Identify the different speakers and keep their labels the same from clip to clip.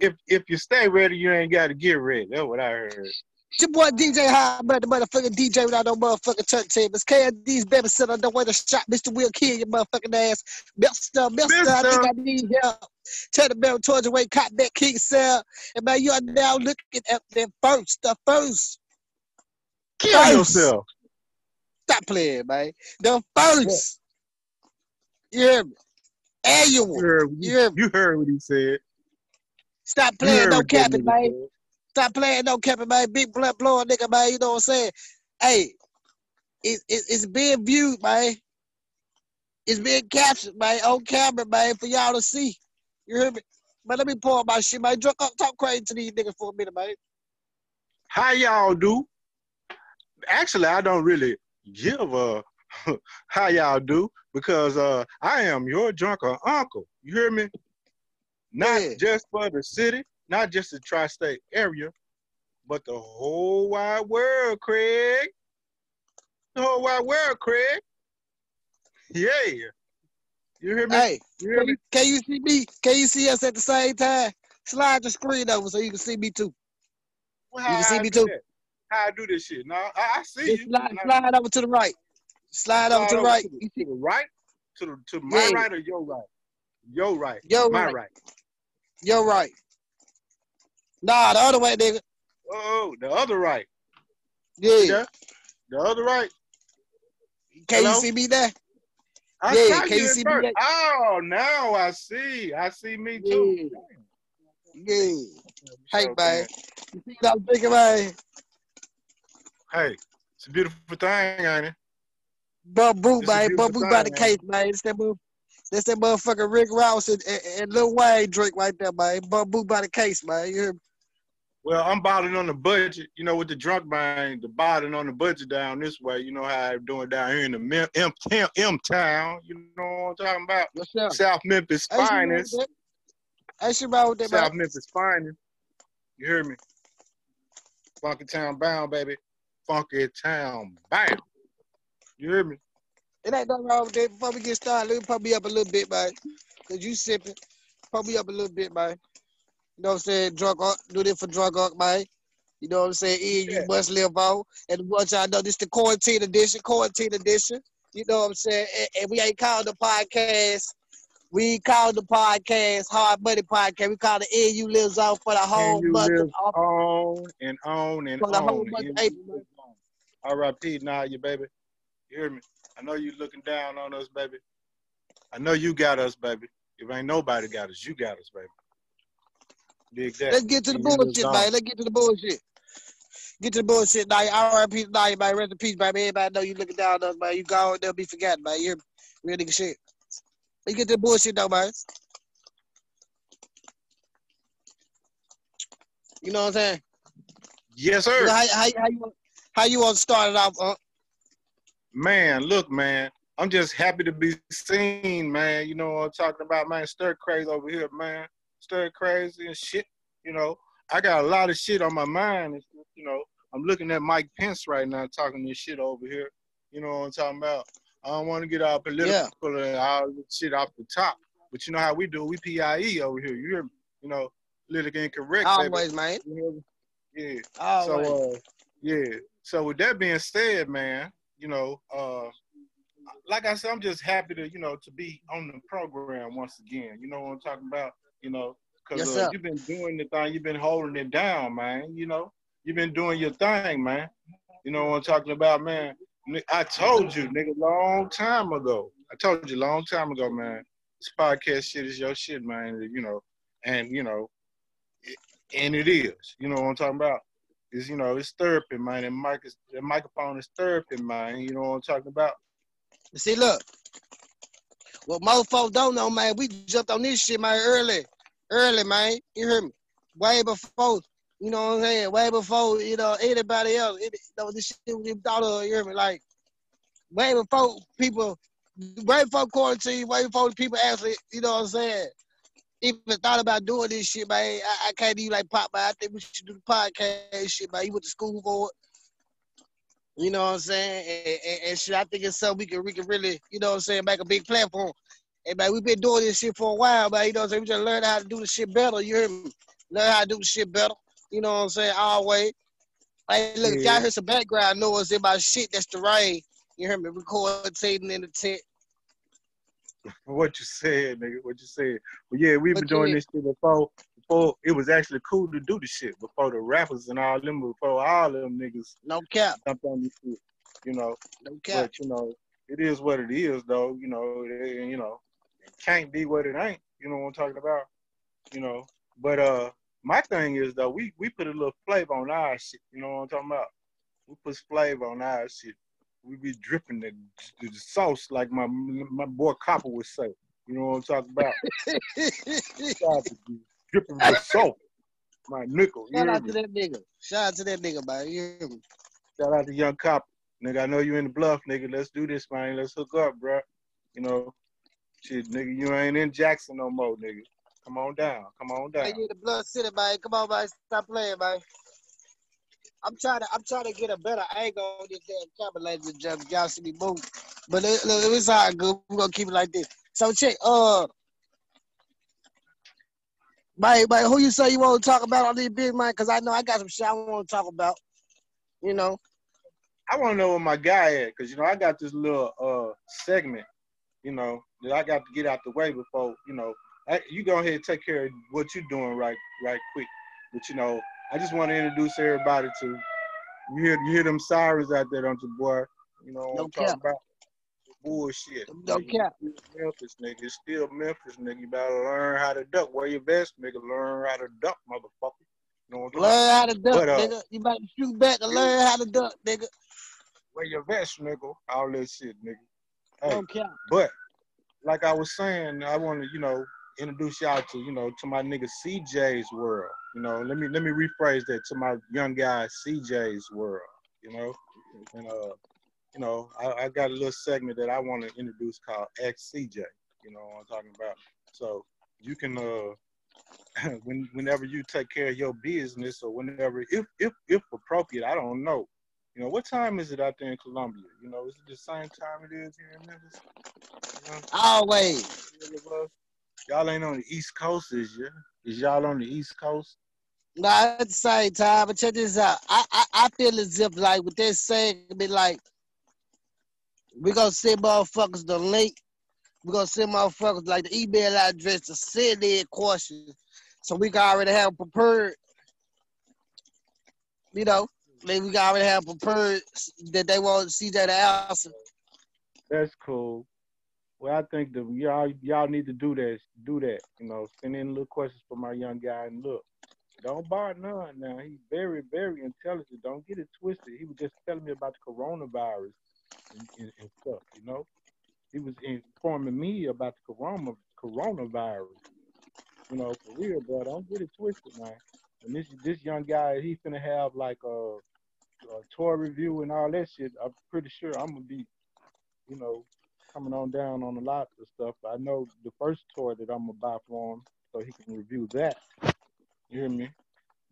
Speaker 1: if if you stay ready, you ain't got to get ready. That's what I heard.
Speaker 2: Your boy DJ High, but the motherfucking DJ without no motherfucking turntables. KD's babysitter, don't want to shot Mr. Will kill your motherfucking ass. Mister, Mister, I think I need help. Turn the bell towards the way, cop that king cell. And man, you are now looking at the first, the first.
Speaker 1: Kill
Speaker 2: First.
Speaker 1: yourself.
Speaker 2: Stop playing, man. The first. You hear me?
Speaker 1: You
Speaker 2: Annual.
Speaker 1: heard,
Speaker 2: You
Speaker 1: you heard what he said.
Speaker 2: Stop playing no capping, man. Stop playing no capping, man. Big blood blowing nigga, man. You know what I'm saying? Hey, it, it, it's being viewed, man. It's being captured, man, on camera, man, for y'all to see. You hear me? Man, let me pour my shit, man. Drunk up, talk crazy to these niggas for a minute, man.
Speaker 1: How y'all do? Actually, I don't really give a how y'all do because uh I am your drunker uncle. You hear me? Not
Speaker 2: Yeah.
Speaker 1: just for the city, not just the tri-state area, but the whole wide world, Craig. The whole wide world, Craig. Yeah. You hear me?
Speaker 2: Hey,
Speaker 1: You hear
Speaker 2: can
Speaker 1: me?
Speaker 2: you, can you see me? Can you see us at the same time? Slide the screen over so you can see me too.
Speaker 1: Well,
Speaker 2: You can see
Speaker 1: I
Speaker 2: me too.
Speaker 1: that? How I do this shit? Now I, I see
Speaker 2: Just
Speaker 1: you.
Speaker 2: slide, slide over to the right. Slide over to the right.
Speaker 1: To the,
Speaker 2: You
Speaker 1: to the right? To the to my
Speaker 2: Yeah.
Speaker 1: right or your right? Your right.
Speaker 2: Your
Speaker 1: my
Speaker 2: right.
Speaker 1: right.
Speaker 2: You're right. Nah, the other way, nigga.
Speaker 1: Oh, the other right.
Speaker 2: Yeah.
Speaker 1: Yeah. The other right.
Speaker 2: Can
Speaker 1: Hello?
Speaker 2: you see me there?
Speaker 1: I
Speaker 2: Yeah, can you see me
Speaker 1: first.
Speaker 2: yet?
Speaker 1: Oh, now I see. I see me too.
Speaker 2: Yeah. Hey, man. You see what I'm thinking, man?
Speaker 1: Hey, it's a beautiful thing, ain't it? It's
Speaker 2: man.
Speaker 1: beautiful
Speaker 2: Bumbu by the case, man. That's that, mother- that's that motherfucker Rick Ross and, and, and Lil Wayne drink right there, man. Bumbu by the case, man. You hear me?
Speaker 1: Well, I'm bottling on the budget. You know, with the drunk mind, the bottling on the budget down this way. You know how I'm doing down here in the Mem- M, M, M town. You know what I'm talking about?
Speaker 2: What's up?
Speaker 1: South Memphis
Speaker 2: Ain't shit wrong with
Speaker 1: finest.
Speaker 2: that. Ain't shit wrong that,
Speaker 1: South
Speaker 2: man.
Speaker 1: Memphis finest. You hear me? Funky town bound, baby. Funky town bound. You hear me?
Speaker 2: It ain't nothing wrong with that. Before we get started, let me pump me up a little bit, man. Cause you sipping. Pump me up a little bit, man. You know what I'm saying? Drunk up, do this for drunk up, man. You know what I'm saying? Ian, you must live on. And once y'all know this the quarantine edition, quarantine edition. You know what I'm saying? And, and we ain't called the podcast. We called the podcast Hard Money Podcast. We called the Ian You Lives On for the whole month
Speaker 1: on and on and
Speaker 2: For the whole
Speaker 1: on.
Speaker 2: month
Speaker 1: And
Speaker 2: of
Speaker 1: you
Speaker 2: April.
Speaker 1: R.I.P. Nah, you baby. You hear me? I know you looking down on us, baby. I know you got us, baby. If ain't nobody got us, you got us, baby. Dig that.
Speaker 2: Let's get to the
Speaker 1: And you live
Speaker 2: bullshit,
Speaker 1: on.
Speaker 2: man. Let's get to the bullshit. Get to the bullshit, now. R.I.P. Now, man. Rest in peace, man. Everybody know you looking down on us, man. You gone, they'll be forgotten, man. You're real nigga shit. Let's get to the bullshit, though, man. You know what I'm saying?
Speaker 1: Yes,
Speaker 2: You
Speaker 1: sir.
Speaker 2: know, how, how, how, you, how you want to start it off, uh?
Speaker 1: Man, look, man. I'm just happy to be seen, man. You know what I'm talking about, man. Stir crazy over here, man. Stir crazy and shit. You know, I got a lot of shit on my mind. You know, I'm looking at Mike Pence right now talking this shit over here. You know what I'm talking about? I don't want to get all political and all this shit off the top. But you know how we do. We PIE over here. You hear me? You know, politically incorrect, baby.
Speaker 2: Always, man.
Speaker 1: Hear me? Yeah.
Speaker 2: Always.
Speaker 1: So uh, yeah. So with that being said, man, you know, uh, like I said, I'm just happy to you know to be on the program once again. You know what I'm talking about? You know, because
Speaker 2: Yes,
Speaker 1: uh, you've been doing the thing, you've been holding it down, man. You know, you've been doing your thing, man. You know what I'm talking about, man. I told you, nigga, long time ago. I told you long time ago, man. This podcast shit is your shit, man. You know, and you know, and it is. You know what I'm talking about? It's you know, it's therapy, man. And mic is, the microphone is therapy, man. You know what I'm talking about?
Speaker 2: See, look. What most folks don't know, man, we jumped on this shit, man, early. Early, man. You hear me? Way before, you know what I'm saying? Way before, you know, anybody else. You know, this shit even thought of, you hear me? Like, way before people, way before quarantine, way before people actually, you know what I'm saying? Even thought about doing this shit, man. I, I can't even like pop, man. I think we should do the podcast shit, man. You went to school for it. You know what I'm saying? And, and, and shit, I think it's something we can we can really, you know what I'm saying, make a big platform. And man, we've been doing this shit for a while, man. You know what I'm saying? We just learned how to do the shit better. You hear me? learn how to do the shit better. You know what I'm saying? Always. Hey, look, if y'all
Speaker 1: Yeah.
Speaker 2: hear some background noise in my shit, that's the rain. You hear me? Recording in the tent.
Speaker 1: what you said, nigga. What you said. But yeah, we've been doing
Speaker 2: mean?
Speaker 1: this shit before. Before it was actually cool to do the shit. Before the rappers and all them, before all them niggas
Speaker 2: No cap.
Speaker 1: jumped on this shit. You know.
Speaker 2: No cap.
Speaker 1: But you know, it is what it is, though. You know, it, you know, it can't be what it ain't. You know what I'm talking about? You know. But uh, my thing is though, we we put a little flavor on our shit. You know what I'm talking about? We put flavor on our shit. We be dripping the, the, sauce like my my boy Copper would say. You know what I'm talking about? Dripping with salt. My nickel.
Speaker 2: Shout out
Speaker 1: me?
Speaker 2: to that nigga. Shout out to that nigga, man. You hear me?
Speaker 1: Shout out to Young Copper. Nigga, I know you in the bluff, nigga. Let's do this, man. Let's hook up, bro. You know, shit, nigga, you ain't in Jackson no more, nigga. Come on down. Come on down.
Speaker 2: Hey, you the blood city, man. Come on, man. Stop playing, man. I'm trying to I'm trying to get a better angle on this damn camera, ladies and gentlemen. Y'all see me move. But it, look, it's all good. We're gonna keep it like this. So check, uh man, man, who you say you want to talk about on this big man? Cause I know I got some shit I want to talk about. You know.
Speaker 1: I want to know where my guy at, cause you know I got this little uh segment, you know, that I got to get out the way before, you know, I, you go ahead and take care of what you're doing right, right quick. But you know, I just want to introduce everybody to you hear you hear them sirens out there, don't you, boy? You know what
Speaker 2: No
Speaker 1: I'm talking about? Bullshit.
Speaker 2: No
Speaker 1: Nigga,
Speaker 2: cap.
Speaker 1: Memphis, nigga. It's still Memphis, nigga. You better learn how to duck. Wear your vest, nigga. Learn how to duck, motherfucker. You know what I'm?
Speaker 2: Learn how to duck,
Speaker 1: But, uh,
Speaker 2: nigga. You better shoot back and learn how to duck, nigga.
Speaker 1: Wear your vest, nigga. All that shit, nigga. Hey,
Speaker 2: No cap.
Speaker 1: But like I was saying, I want to, you know, introduce y'all to, you know, to my nigga CJ's world. You know, let me let me rephrase that to my young guy CJ's world. You know, and uh, you know, I, I got a little segment that I want to introduce called X CJ. You know what I'm talking about? So you can uh, when whenever you take care of your business or whenever if if if appropriate, I don't know. You know, what time is it out there in Columbia? You know, is it the same time it is here in Memphis? You know?
Speaker 2: Always.
Speaker 1: Y'all ain't on the East Coast, is you? Is y'all on the East Coast?
Speaker 2: At the same time, but check this out. I, I, I feel as if like with this segment, like we gonna send motherfuckers the link. we gonna send motherfuckers like the email address to send their questions. So we can already have prepared, you know, like we can already have prepared that they want CJ to answer.
Speaker 1: That's cool. Well, I think that y'all y'all need to do that. Do that. You know, send in little questions for my young guy. And look, don't buy none. Now he's very very intelligent. Don't get it twisted. He was just telling me about the coronavirus and, and, and stuff. You know, he was informing me about the corona coronavirus. You know, for real, bro. Don't get it twisted, man. And this this young guy, he's gonna have like a, a toy review and all that shit. I'm pretty sure I'm gonna be, you know, coming on down on a lot of stuff. I know the first toy that I'm gonna buy for him, so he can review that. You hear me?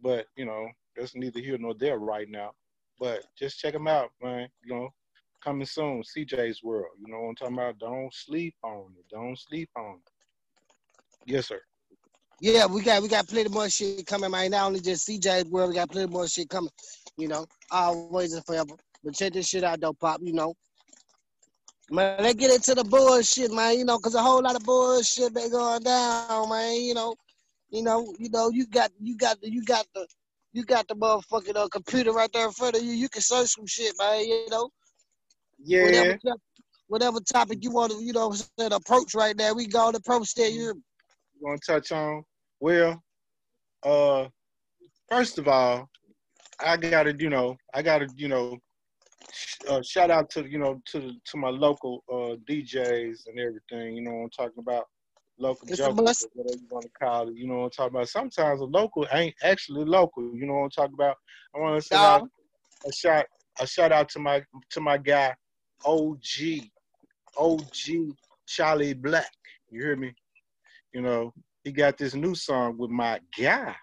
Speaker 1: But you know, that's neither here nor there right now. But just check them out, man. You know, coming soon, CJ's World. You know what I'm talking about? Don't sleep on it. Don't sleep on it. Yes, sir.
Speaker 2: Yeah, we got we got plenty more shit coming right now. Only just CJ's world. We got plenty more shit coming. You know, always and forever. But check this shit out, though, pop. You know, man. Let's get into the bullshit, man. You know, cause a whole lot of bullshit been going down, man. You know, you know, you know. You got you got the you got the you got the motherfucking uh, computer right there in front of you. You can search some shit, man. You know,
Speaker 1: Yeah.
Speaker 2: whatever whatever topic you want to, you know, approach right now. We go to approach there. You
Speaker 1: you want to touch on? Well, uh, first of all, I gotta, you know, I gotta, you know, sh- uh, shout out to, you know, to to my local uh, DJs and everything. You know what I'm talking about? Local
Speaker 2: It's must.
Speaker 1: whatever you want to call it. You know what I'm talking about? Sometimes a local ain't actually local. You know what I'm talking about? I want to send
Speaker 2: Dog.
Speaker 1: out a shout, a shout out to my to my guy, OG, OG Charlie Black. You hear me? You know, he got this new song with my guy,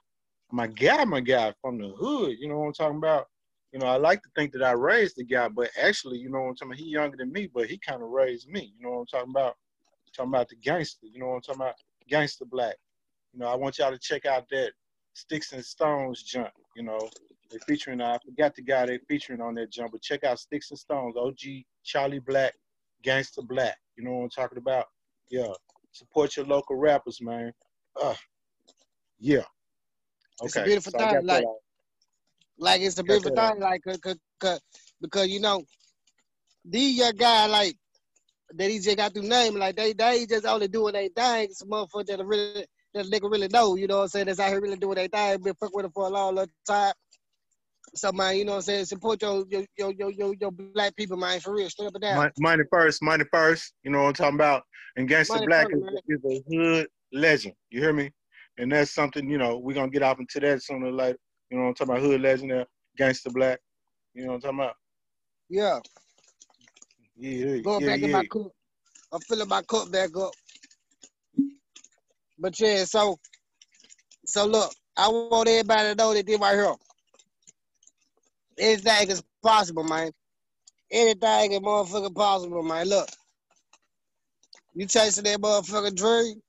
Speaker 1: my guy, my guy from the hood. You know what I'm talking about? You know, I like to think that I raised the guy, but actually, you know what I'm talking about? He younger than me, but he kind of raised me. You know what I'm talking about? Talking about the gangster. You know what I'm talking about? Gangster Black. You know, I want y'all to check out that Sticks and Stones jump. You know, they're featuring. I forgot the guy they're featuring on that jump, but check out Sticks and Stones. OG Charlie Black, Gangster Black. You know what I'm talking about? Yeah. Support your local rappers, man. Uh, yeah. Okay.
Speaker 2: It's a beautiful so thing. Like, like it's a beautiful thing. Like, cause, cause, because you know, these young guys like that he just got through name like they they just only doing their thing. Some motherfucker that really that nigga really know. You know what I'm saying? That's out here really doing their thing. Been fuck with him for a long, long time. So man, you know what I'm saying? Support your your your your your, your black people, man, for real. Straight up and down.
Speaker 1: Money first, money first. You know what I'm talking about? And Gangsta Black first, is, is, a hood legend. You hear me? And that's something, you know, we're gonna get off into that sooner or later. You know what I'm talking about? Hood legend there, Gangsta Black. You know what I'm talking about?
Speaker 2: Yeah.
Speaker 1: Yeah.
Speaker 2: Going
Speaker 1: yeah,
Speaker 2: back
Speaker 1: yeah.
Speaker 2: in my cup. I'm filling my cup back up. But yeah, so so look, I want everybody to know that this right here. Anything is possible, man. Anything is motherfucking possible, man. Look. You chasing that motherfucking dream.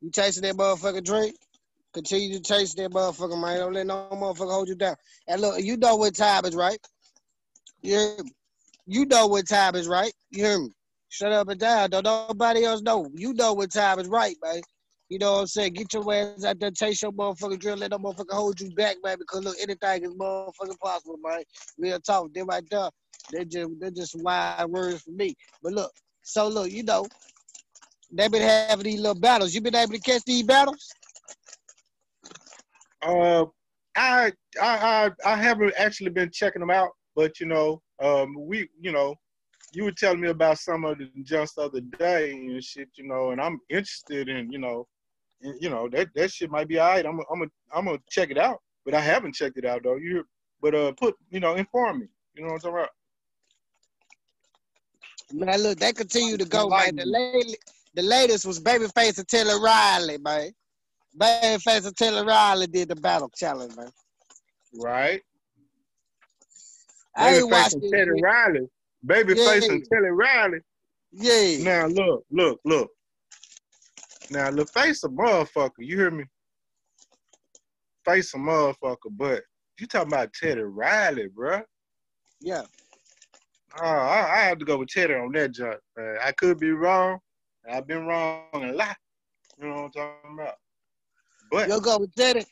Speaker 2: You chasing that motherfucking dream. Continue to chase that motherfucker, man. Don't let no motherfucker hold you down. And look, you know what time is, right? You me? You know what time is, right? You hear me? Shut up and down. Don't nobody else know. You know what time is right, man. You know what I'm saying? Get your ass out there, chase your motherfucking drill, let no motherfucker hold you back, man. Because look, anything is motherfucking possible, man. Real talk, they right there. They just they just wide words for me. But look, so look, you know, they been having these little battles. You been able to catch these battles?
Speaker 1: Uh, I I I, I haven't actually been checking them out, but you know, um, we you know, you were telling me about some of the just the other day and shit, you know, and I'm interested in, you know, in, you know that that shit might be alright. I'm a, I'm a, I'm gonna check it out, but I haven't checked it out though. You, but uh, put you know, inform me. You know what I'm talking about?
Speaker 2: Man, look, they continue to go, man. The lady, the latest was Babyface and Taylor Riley, man. Babyface and Taylor Riley did the battle challenge, man.
Speaker 1: Right.
Speaker 2: I ain't watched
Speaker 1: it. Teddy Riley. Babyface yeah. and Taylor Riley.
Speaker 2: Yeah.
Speaker 1: Now look, look, look. Now look, face a motherfucker. You hear me? Face a motherfucker, but you talking about Teddy Riley, bruh.
Speaker 2: Yeah.
Speaker 1: Oh, I, I have to go with Teddy on that joint. I could be wrong. I've been wrong a lot. You know what I'm talking about? But
Speaker 2: you'll go with Teddy.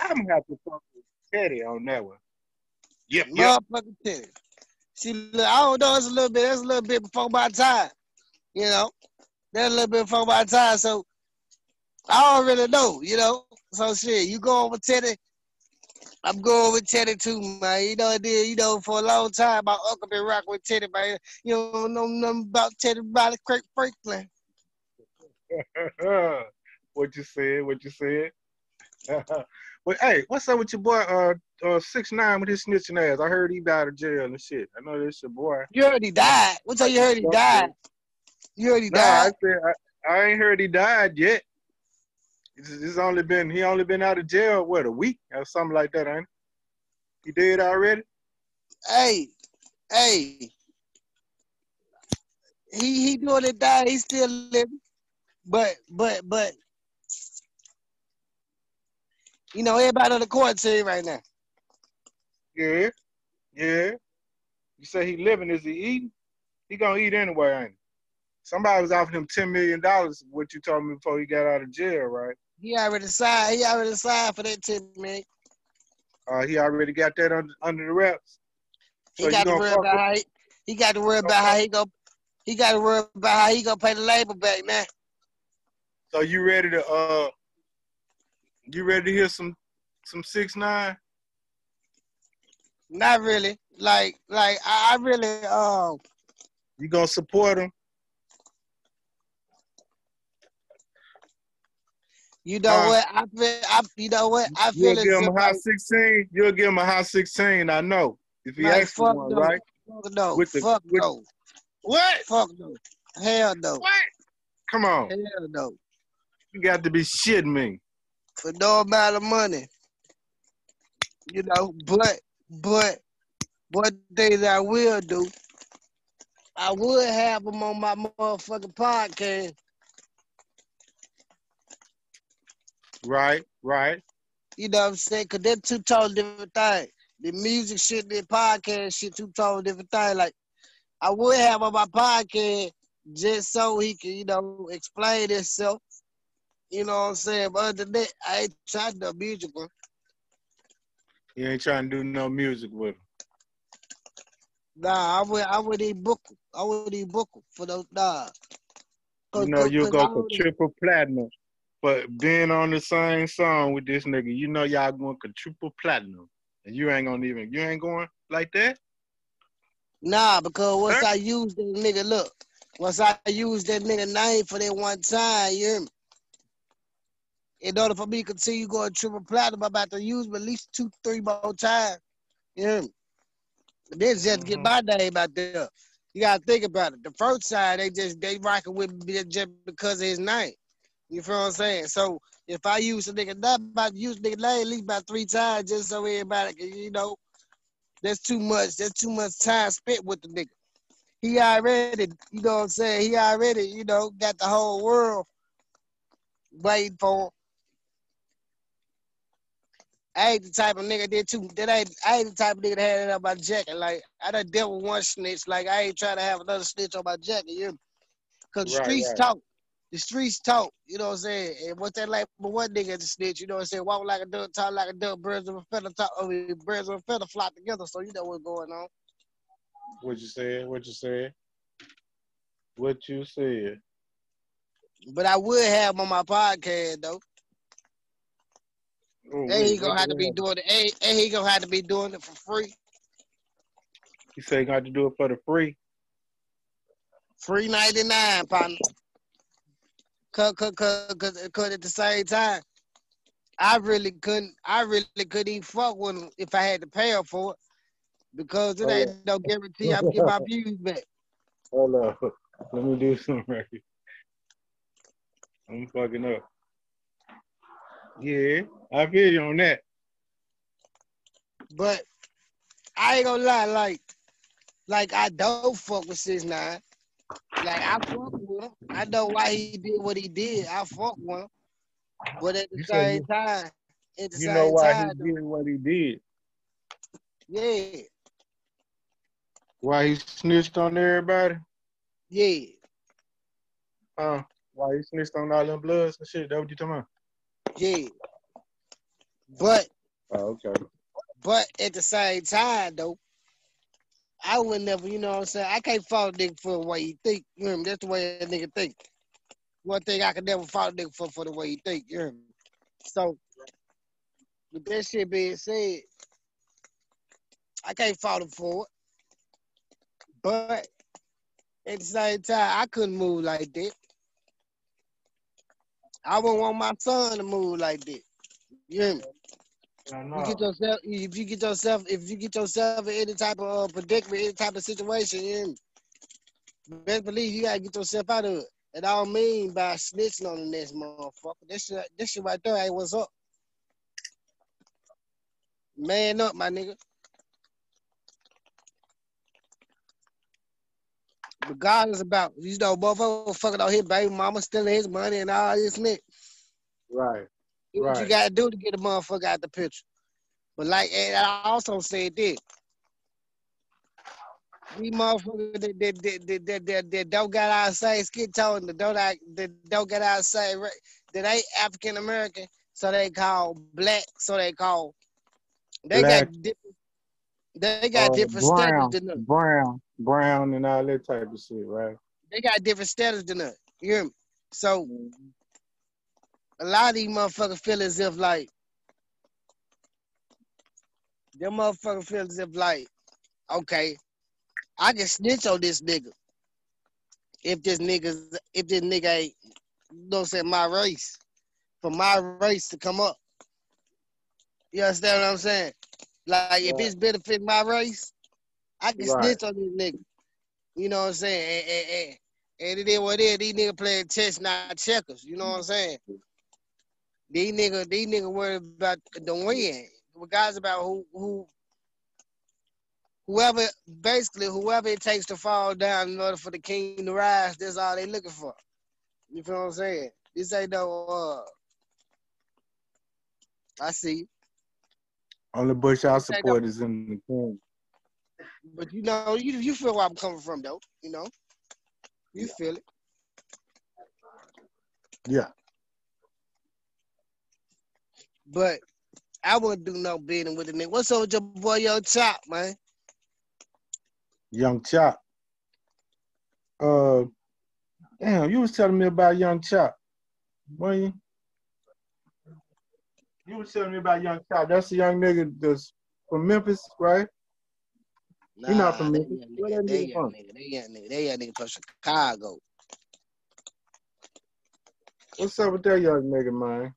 Speaker 1: I'm gonna have to fuck with Teddy on that one. Yep,
Speaker 2: yep. Motherfucking Teddy. See, I don't know. It's a little bit. That's a little bit before my time. You know, that's a little bit before my time. So I don't really know. You know, so shit. You go over Teddy. I'm going with Teddy too, man. You know, I did. You know, for a long time, my uncle been rocking with Teddy, man. You don't know nothing about Teddy Riley Craig Franklin.
Speaker 1: what you said? What you said? But hey, what's up with your boy uh uh six nine with his snitching ass? I heard he died of jail and shit. I know this your boy.
Speaker 2: You heard he died. What's up? You heard he died. You heard he
Speaker 1: nah,
Speaker 2: died.
Speaker 1: I said I, I ain't heard he died yet. It's, it's only been he only been out of jail what a week or something like that, ain't he? He dead already?
Speaker 2: Hey, hey. He he doing it die. He's still living. But but but you know, everybody on the court team right now.
Speaker 1: Yeah, yeah. You say he living, is he eating? He gonna eat anyway, ain't he? Somebody was offering him ten million dollars, what you told me before he got out of jail, right?
Speaker 2: He already signed. He already signed for that ten million.
Speaker 1: Uh, he already got that under under the reps.
Speaker 2: So he got to worry about how he, he got to worry about how he go. He got to worry about how he gonna pay the labor back man.
Speaker 1: So you ready to uh you ready to hear some some six nine?
Speaker 2: Not really. Like like I, really um.
Speaker 1: You gonna support him?
Speaker 2: You know uh, what? I feel. I you know what? I feel.
Speaker 1: You'll give him a high sixteen. You'll give him a high sixteen. I know. If he like, asks for one,
Speaker 2: no.
Speaker 1: right?
Speaker 2: Fuck no. With the, fuck with, no.
Speaker 1: What?
Speaker 2: Fuck no. Hell no.
Speaker 1: What? Come on.
Speaker 2: Hell no.
Speaker 1: You got to be shitting me
Speaker 2: for no amount of money. You know, but but what things I will do, I would have them on my motherfucking podcast.
Speaker 1: Right, right.
Speaker 2: You know what I'm saying? Cause they're two totally different things. The music shit, the podcast shit, two totally different things. Like I would have on my podcast just so he can, you know, explain himself. You know what I'm saying? But other than that, I ain't trying to do music, bro.
Speaker 1: You ain't trying to do no music with him.
Speaker 2: Nah, I would I would eat book I would eat book him for those nah.
Speaker 1: You know, you go for triple platinum. But being on the same song with this nigga, you know y'all going for triple platinum. And you ain't gonna even you ain't going like that?
Speaker 2: Nah, because once huh? I use that nigga, look, once I use that nigga name for that one time, you hear me? In order for me to continue going triple platinum, I'm about to use him at least two, three more times. Hear? Then just mm-hmm. get my name out there. You gotta think about it. The first side, they just they rocking with me just because of his name. You feel what I'm saying? So if I use a nigga, not about to use nigga name at least about three times just so everybody can, you know, that's too much. That's too much time spent with the nigga. He already, you know what I'm saying? He already, you know, got the whole world waiting for him. I ain't the type of nigga did too. That ain't I ain't the type of nigga that had it on my jacket. Like I done dealt with one snitch. Like I ain't trying to have another snitch on my jacket. You Cause the right, streets right. talk. The streets talk. You know what I'm saying? And what's that like but one nigga the snitch, you know what I'm saying? Walk like a duck, talk like a duck, birds of a feather talk I mean, birds of a feather flock together, so you know what's going on.
Speaker 1: What you said, what you said. What you said.
Speaker 2: But I would have on my podcast though. Oh, and he gonna have to be doing it. And, he gonna have to be doing it for free.
Speaker 1: You say he got to do it for the free.
Speaker 2: Free ninety nine, partner. Cause, cause, cause, cause, cause at the same time, I really couldn't. I really couldn't even fuck with him if I had to pay him for it, because it oh, ain't yeah. no guarantee I'm get my views back.
Speaker 1: Hold up, let me do something right. here. I'm fucking up. Yeah, I feel you on that.
Speaker 2: But I ain't gonna lie, like, like I don't fuck with six nine. Like I fuck with him. I know why he did what he did. I fuck with him. But at the you same you, time, at the
Speaker 1: you
Speaker 2: same
Speaker 1: know why
Speaker 2: time,
Speaker 1: he did what he did.
Speaker 2: Yeah.
Speaker 1: Why he snitched on everybody?
Speaker 2: Yeah.
Speaker 1: Uh, why he snitched on all them bloods and shit? That what you talking about?
Speaker 2: Yeah. But
Speaker 1: oh, okay.
Speaker 2: But at the same time though, I would never, you know what I'm saying? I can't fault a nigga for the way he think. You know That's the way a nigga think. One thing I can never fault a nigga for for the way he think, you know So with that shit being said, I can't fault him for it. But at the same time, I couldn't move like that. I wouldn't want my son to move like that. You hear me? You get yourself if you get yourself if you get yourself in any type of uh, predicament, any type of situation, you? Best believe you gotta get yourself out of it. And I don't mean by snitching on the next motherfucker. This shit, this shit right there, hey, what's up? Man up, my nigga. Regardless about you know, motherfucker fucking out his baby mama stealing his money and all this
Speaker 1: shit. Right.
Speaker 2: Do what you gotta do to get a motherfucker out the picture. But like and I also said this. These motherfuckers that, that, that, that, that, that don't got outside skin tone, that don't that don't get outside that ain't African American, so they call black, so they call they black. got different they got uh, different brown, standards than us.
Speaker 1: Brown, brown, and all that type of shit, right?
Speaker 2: They got different status than us. You hear me? So mm-hmm. a lot of these motherfuckers feel as if like them motherfuckers feel as if like, okay, I can snitch on this nigga if this nigga if this nigga ain't you know say my race. For my race to come up. You understand what I'm saying? Like if it's benefit my race, I can right. snitch on this nigga. You know what I'm saying? And, and, and, and it is what it is. These niggas playing chess, not checkers. You know what I'm saying? These niggas, these niggas worry about the win. Regardless about who who whoever basically whoever it takes to fall down in order for the king to rise, that's all they looking for. You feel what I'm saying? This ain't no uh I see.
Speaker 1: Only Bush I support is in the king.
Speaker 2: But you know, you you feel where I'm coming from though, you know. You feel it.
Speaker 1: Yeah.
Speaker 2: But I wouldn't do no bidding with a nigga. What's up with your boy Yo Chop, man?
Speaker 1: Young Chop. Uh, damn, you was telling me about Young Chop. Were you? You was telling me about Young Chop. That's the young nigga that's from Memphis, right?
Speaker 2: Nah,
Speaker 1: He not from
Speaker 2: they
Speaker 1: Memphis.
Speaker 2: young
Speaker 1: Where
Speaker 2: nigga, they young nigga, they young nigga, they young nigga from Chicago.
Speaker 1: What's up with that young nigga, man?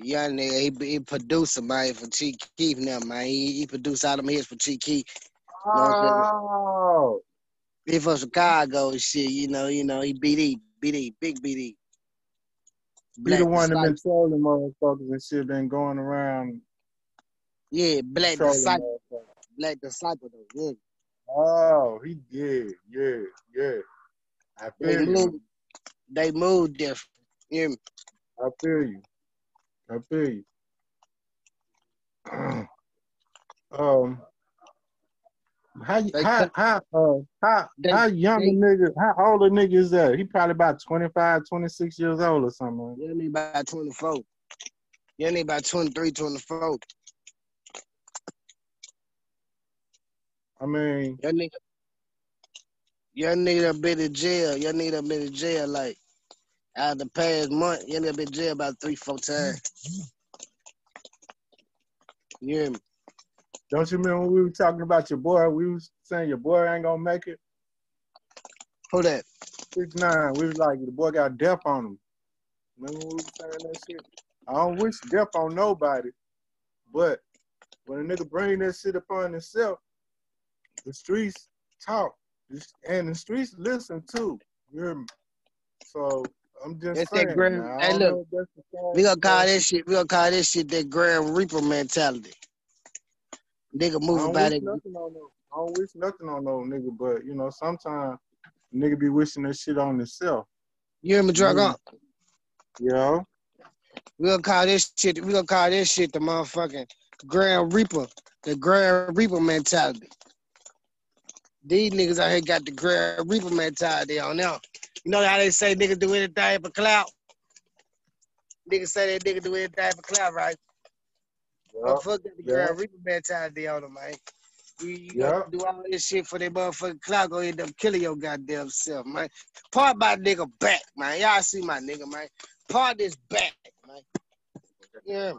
Speaker 2: Young nigga, he, he producer, man, for Chief Keef now, man. He, he produced all them hits for Chief Keef.
Speaker 1: Oh,
Speaker 2: He from Chicago and shit, you know, you know, he BD, BD, big BD.
Speaker 1: he the one that been trolling motherfuckers and shit, been going around
Speaker 2: Yeah, Black Disciple. Black Disciple though, yeah.
Speaker 1: Oh, he did. Yeah, yeah. I
Speaker 2: They
Speaker 1: feel you.
Speaker 2: moved, they moved different. Me?
Speaker 1: I feel you. I feel you. um, how how how uh how
Speaker 2: They-
Speaker 1: how young a
Speaker 2: they-
Speaker 1: nigga? How old a nigga is that? He probably about 25, 26 years old or something.
Speaker 2: Yeah, need about 24. Yeah, need about 23, 24.
Speaker 1: I mean,
Speaker 2: Your nigga, your nigga been in jail. Your nigga been in jail like out of the past month. Your nigga been in jail about three, four times. You hear me?
Speaker 1: don't you remember when we were talking about your boy? We was saying your boy ain't gonna make it.
Speaker 2: Who that?
Speaker 1: Six nine. We was like the boy got death on him. Remember when we was saying that shit? I don't wish death on nobody, but when a nigga bring that shit upon himself, the streets talk, and the streets listen too. You hear me? So I'm just
Speaker 2: That's that
Speaker 1: saying. now,
Speaker 2: hey, look,
Speaker 1: know if that's the same
Speaker 2: We gonna call this shit. We gonna call this shit that Grand Reaper mentality. Nigga
Speaker 1: I
Speaker 2: move
Speaker 1: don't
Speaker 2: about
Speaker 1: wish
Speaker 2: it.
Speaker 1: nothing on. I don't wish nothing on no nigga, but you know sometimes nigga be wishing that shit on himself.
Speaker 2: You hear me, drug
Speaker 1: Mm.
Speaker 2: on?
Speaker 1: You know?
Speaker 2: We gonna call this shit. We gonna call this shit the motherfucking Grand Reaper, the Grand Reaper mentality. These niggas out here got the Grand Reaper mentality on them. You know how they say niggas do anything for clout? Niggas say that nigga do anything for clout, right?
Speaker 1: Yeah.
Speaker 2: Motherfucker got the
Speaker 1: yeah.
Speaker 2: Grand Reaper mentality on them, man. You, you
Speaker 1: Yeah.
Speaker 2: gonna do all this shit for that motherfucking clout, gonna end up killing your goddamn self, man. Part my nigga back, man. Y'all see my nigga, man. Part this back, man. You hear?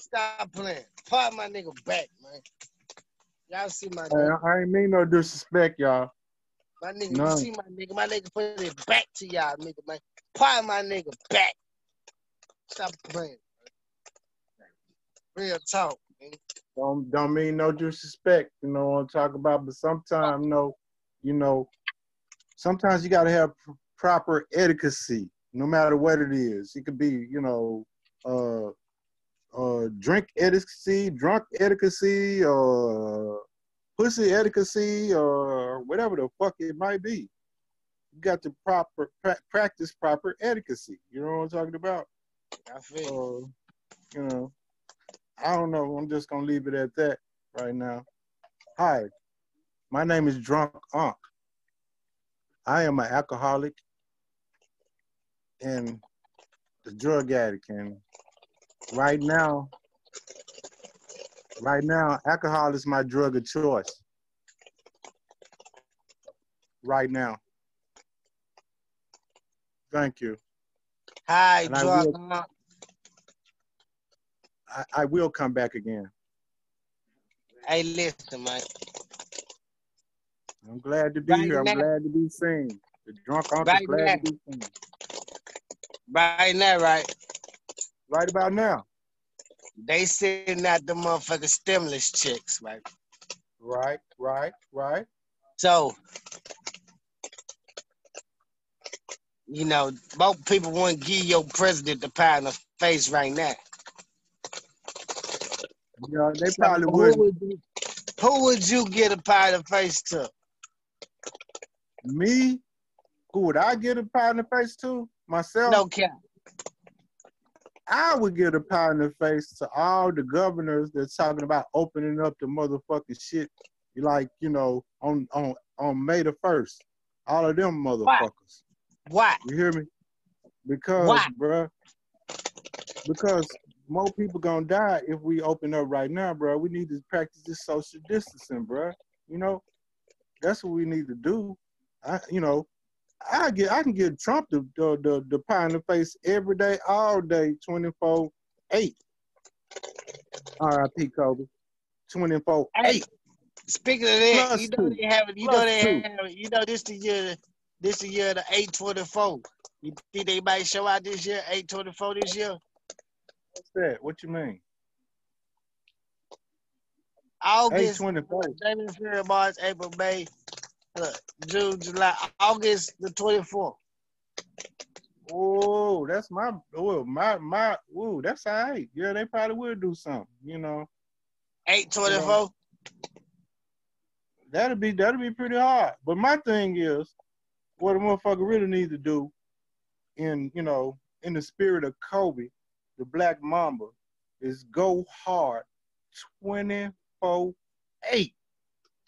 Speaker 2: Stop playing. Part my nigga back, man. Y'all see my nigga.
Speaker 1: I ain't mean no disrespect, y'all.
Speaker 2: My nigga,
Speaker 1: None.
Speaker 2: you see my nigga. My nigga put his back to y'all, nigga, man. Part my nigga back. Stop playing. Real talk, man.
Speaker 1: Don't don't mean no disrespect, you know what I'm talking about. But sometimes, no, you know, sometimes you gotta have pr- proper etiquette, no matter what it is. It could be, you know, uh, uh, drink etiquette, drunk etiquette, or pussy etiquette, or whatever the fuck it might be. You got to proper pra- practice proper etiquette. You know what I'm talking about?
Speaker 2: I feel you.
Speaker 1: uh, you know, I don't know. I'm just gonna leave it at that right now. Hi, my name is Drunk Unc. I am an alcoholic and a drug addict, and right now, right now, alcohol is my drug of choice. Right now. Thank you.
Speaker 2: Hi,
Speaker 1: And I will- I, I will come back again.
Speaker 2: Hey, listen, man.
Speaker 1: I'm glad to be
Speaker 2: Right
Speaker 1: here. I'm
Speaker 2: now.
Speaker 1: glad to be seen. The drunk uncle
Speaker 2: Right
Speaker 1: glad to be seen.
Speaker 2: Right now, right?
Speaker 1: Right about now.
Speaker 2: They sending out the motherfucking stimulus checks, right?
Speaker 1: Right, right, right.
Speaker 2: So, you know, most people want to give your president the pie in the face right now.
Speaker 1: Know, they
Speaker 2: So
Speaker 1: probably
Speaker 2: who
Speaker 1: would.
Speaker 2: would you, who would you get a pie in the face to?
Speaker 1: Me, who would I get a pie in the face to? Myself?
Speaker 2: No cap.
Speaker 1: I would give a pie in the face to all the governors that's talking about opening up the motherfucking shit, like you know, on on on May the first. All of them motherfuckers.
Speaker 2: Why?
Speaker 1: You hear me? Because,
Speaker 2: Why?
Speaker 1: bruh, because more people gonna die if we open up right now, bruh. We need to practice this social distancing, bruh. You know, that's what we need to do. I, you know, I get, I can get Trump the the the, the pie in the face every day, all day, twenty four eight. R.I.P. Kobe.
Speaker 2: 24
Speaker 1: 8.
Speaker 2: Speaking of that,
Speaker 1: Plus
Speaker 2: you know
Speaker 1: two.
Speaker 2: they have you know they
Speaker 1: two.
Speaker 2: have you know this the year this the year of the eight twenty four. You think they might show out this year, eight twenty four this year?
Speaker 1: What's that? What you mean?
Speaker 2: August. January, February, March, April, May, look, June, July, August the twenty fourth.
Speaker 1: Oh, that's my oh my my ooh, that's all right. Yeah, they probably will do something, you know.
Speaker 2: Eight twenty four.
Speaker 1: That'll be that'll be pretty hard. But my thing is, what a motherfucker really needs to do in, you know, in the spirit of Kobe, the black mamba, is go hard 24 8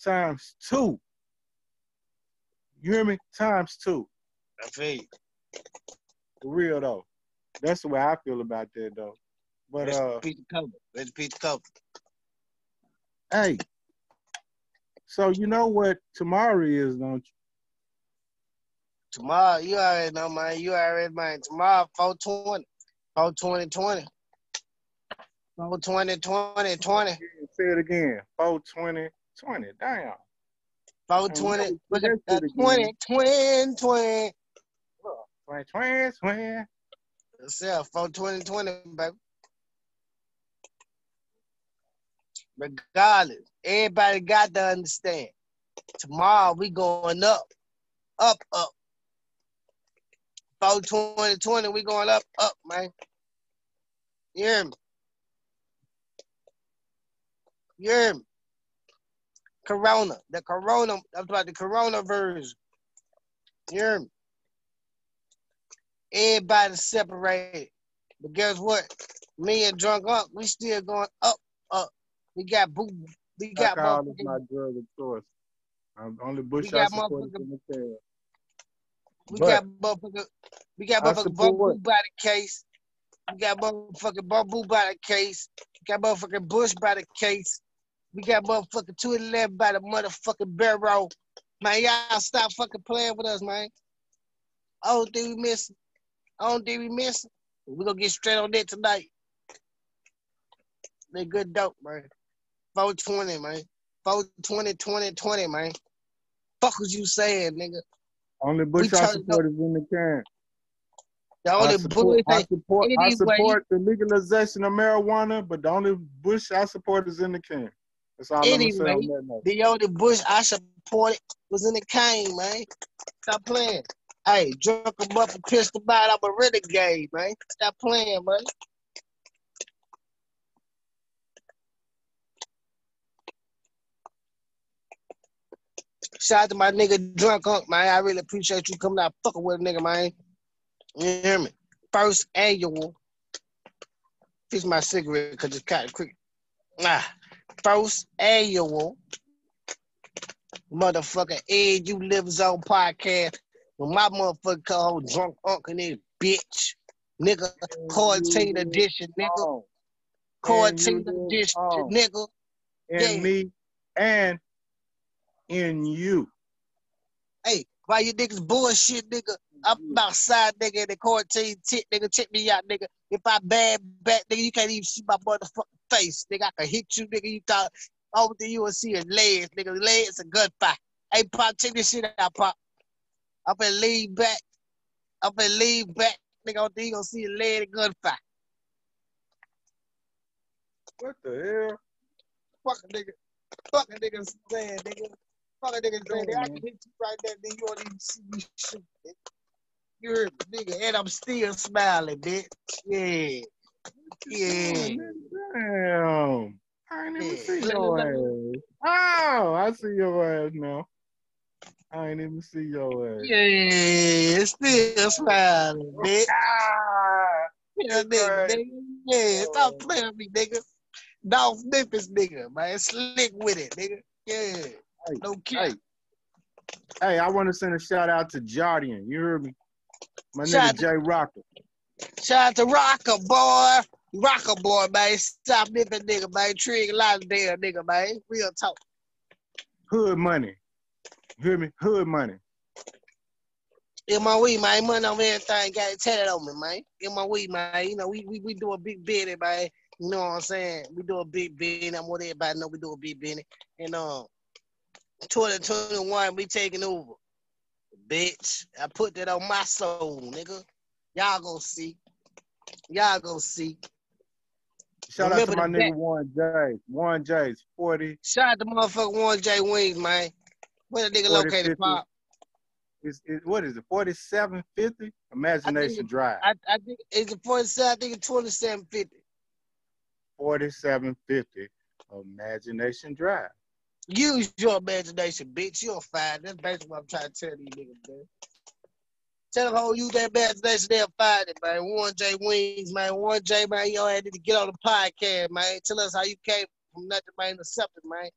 Speaker 1: times two. You hear me? Times two.
Speaker 2: I feel you.
Speaker 1: For real though. That's the way I feel about that though. But
Speaker 2: Let's
Speaker 1: uh
Speaker 2: the cover. Let's the cover.
Speaker 1: hey, so you know what tomorrow is, don't you?
Speaker 2: Tomorrow, you already know, man. You already, man. Tomorrow, 420. 420 20. 420 20 20.
Speaker 1: Say it again. 420 20. Damn.
Speaker 2: 420.
Speaker 1: And
Speaker 2: Look
Speaker 1: that
Speaker 2: at that. 20,
Speaker 1: again.
Speaker 2: 20, 20.
Speaker 1: 20, 20, 20.
Speaker 2: Yourself, 420 baby. Regardless, everybody got to understand. Tomorrow, we going up. Up, up. 420 20, we going up, up, man. You hear me? You hear me? Corona, the corona, I'm talking about the coronavirus. You hear me? Everybody separated. But guess what? Me and Drunk Up, we still going up, up. We got boo, we got
Speaker 1: Alcohol is
Speaker 2: motherfucking,
Speaker 1: my drug of choice. I'm only Bush
Speaker 2: We got
Speaker 1: I support in the tail.
Speaker 2: we
Speaker 1: but-
Speaker 2: got motherfucker, we got
Speaker 1: I
Speaker 2: motherfucking Bumbu by the case. We got motherfucking Bumbu by the case. We got motherfucking Busch by the case. We got motherfucking 211 by the motherfucking barrel. Man, y'all stop fucking playing with us, man. I don't think we missing. I don't think we missing. we gonna get straight on that tonight. They good dope, man. 420, man. 420, 20, 20, man. Fuck was you saying, nigga?
Speaker 1: Only Bush I support is in the can.
Speaker 2: The
Speaker 1: I
Speaker 2: only
Speaker 1: support,
Speaker 2: bullet
Speaker 1: I support, I support the legalization of marijuana, but the only Bush I support is in the can. That's all I'm gonna say on
Speaker 2: Anyway,
Speaker 1: that note.
Speaker 2: The only Bush I supported was in the cane, man. Stop playing. Hey, drunk him up and pissed him out. I'm a renegade, man. Stop playing, man. Shout out to my nigga Drunk Unk, man. I really appreciate you coming out fucking with a nigga, man. You hear me? First annual. Fix my cigarette because it's kind of quick. Ah, first annual motherfucker Ed You Live Zone podcast with my motherfucker called Drunk uncle and this bitch. Nigga, quarantine edition, nigga. Quarantine edition, nigga.
Speaker 1: in
Speaker 2: Yeah.
Speaker 1: me and in you.
Speaker 2: Hey, why you niggas bullshit, nigga? I'm outside, nigga, in the quarantine tit, nigga. Check me out, nigga. If I bad back, nigga, you can't even see my motherfucking face, nigga. I can hit you, nigga. You thought oh, all thing you will see is legs, nigga. Legs a gunfight. Hey, Pop, check this shit out, Pop. I'm gonna lean back. I'm gonna lean back, nigga. Oh, all thing you gonna see a leg and gunfight.
Speaker 1: What the hell?
Speaker 2: Fuck a nigga. Fuck a nigga saying, nigga. Fuck a nigga saying. I can hit you right there, nigga. You won't even see me shoot, nigga. You heard me, nigga. And I'm still smiling, bitch. Yeah. Yeah.
Speaker 1: Damn. I ain't even
Speaker 2: Yeah.
Speaker 1: see your ass. Oh, I see your ass now. I ain't even see your ass.
Speaker 2: Yeah, still smiling, bitch.
Speaker 1: Ah,
Speaker 2: Yeah, nigga, nigga. Yeah, stop playing with me, nigga. Dolph Memphis, nigga, man. Slick with it, nigga. Yeah.
Speaker 1: Hey,
Speaker 2: No cap.
Speaker 1: hey, hey, I want to send a shout out to Jardian. You heard me? My
Speaker 2: Shout
Speaker 1: nigga Jay Rocker.
Speaker 2: Shout out to Rocker boy. Rocker boy, man. Stop nipping nigga, man. Trig Lonsdale, nigga, man. Real talk.
Speaker 1: Hood money. You hear me? Hood money.
Speaker 2: In my weed, man. Money on everything. Got it on me, man. In my weed, man. You know, we we, we do a big bid, man. You know what I'm saying? We do a big bid. I want everybody know we do a big bid. And um, 2021, we taking over. Bitch, I put that on my soul, nigga. Y'all go see. Y'all go see.
Speaker 1: Shout out to my nigga. Warren J. Warren J's 40.
Speaker 2: Shout out to motherfucker Warren J Wings, man. Where the nigga
Speaker 1: 40,
Speaker 2: located,
Speaker 1: 50.
Speaker 2: Pop?
Speaker 1: Is, is, what is it? 4750? Imagination Drive.
Speaker 2: I, I think it's a 47, I think it's 2750.
Speaker 1: 4750 Imagination Drive.
Speaker 2: Use your imagination, bitch. You'll find. That's basically what I'm trying to tell these niggas, man. Tell them how use that imagination, they'll find it, man. One J Wings, man. One J, man, you all had to get on the podcast, man. Tell us how you came from nothing, man, to something, man.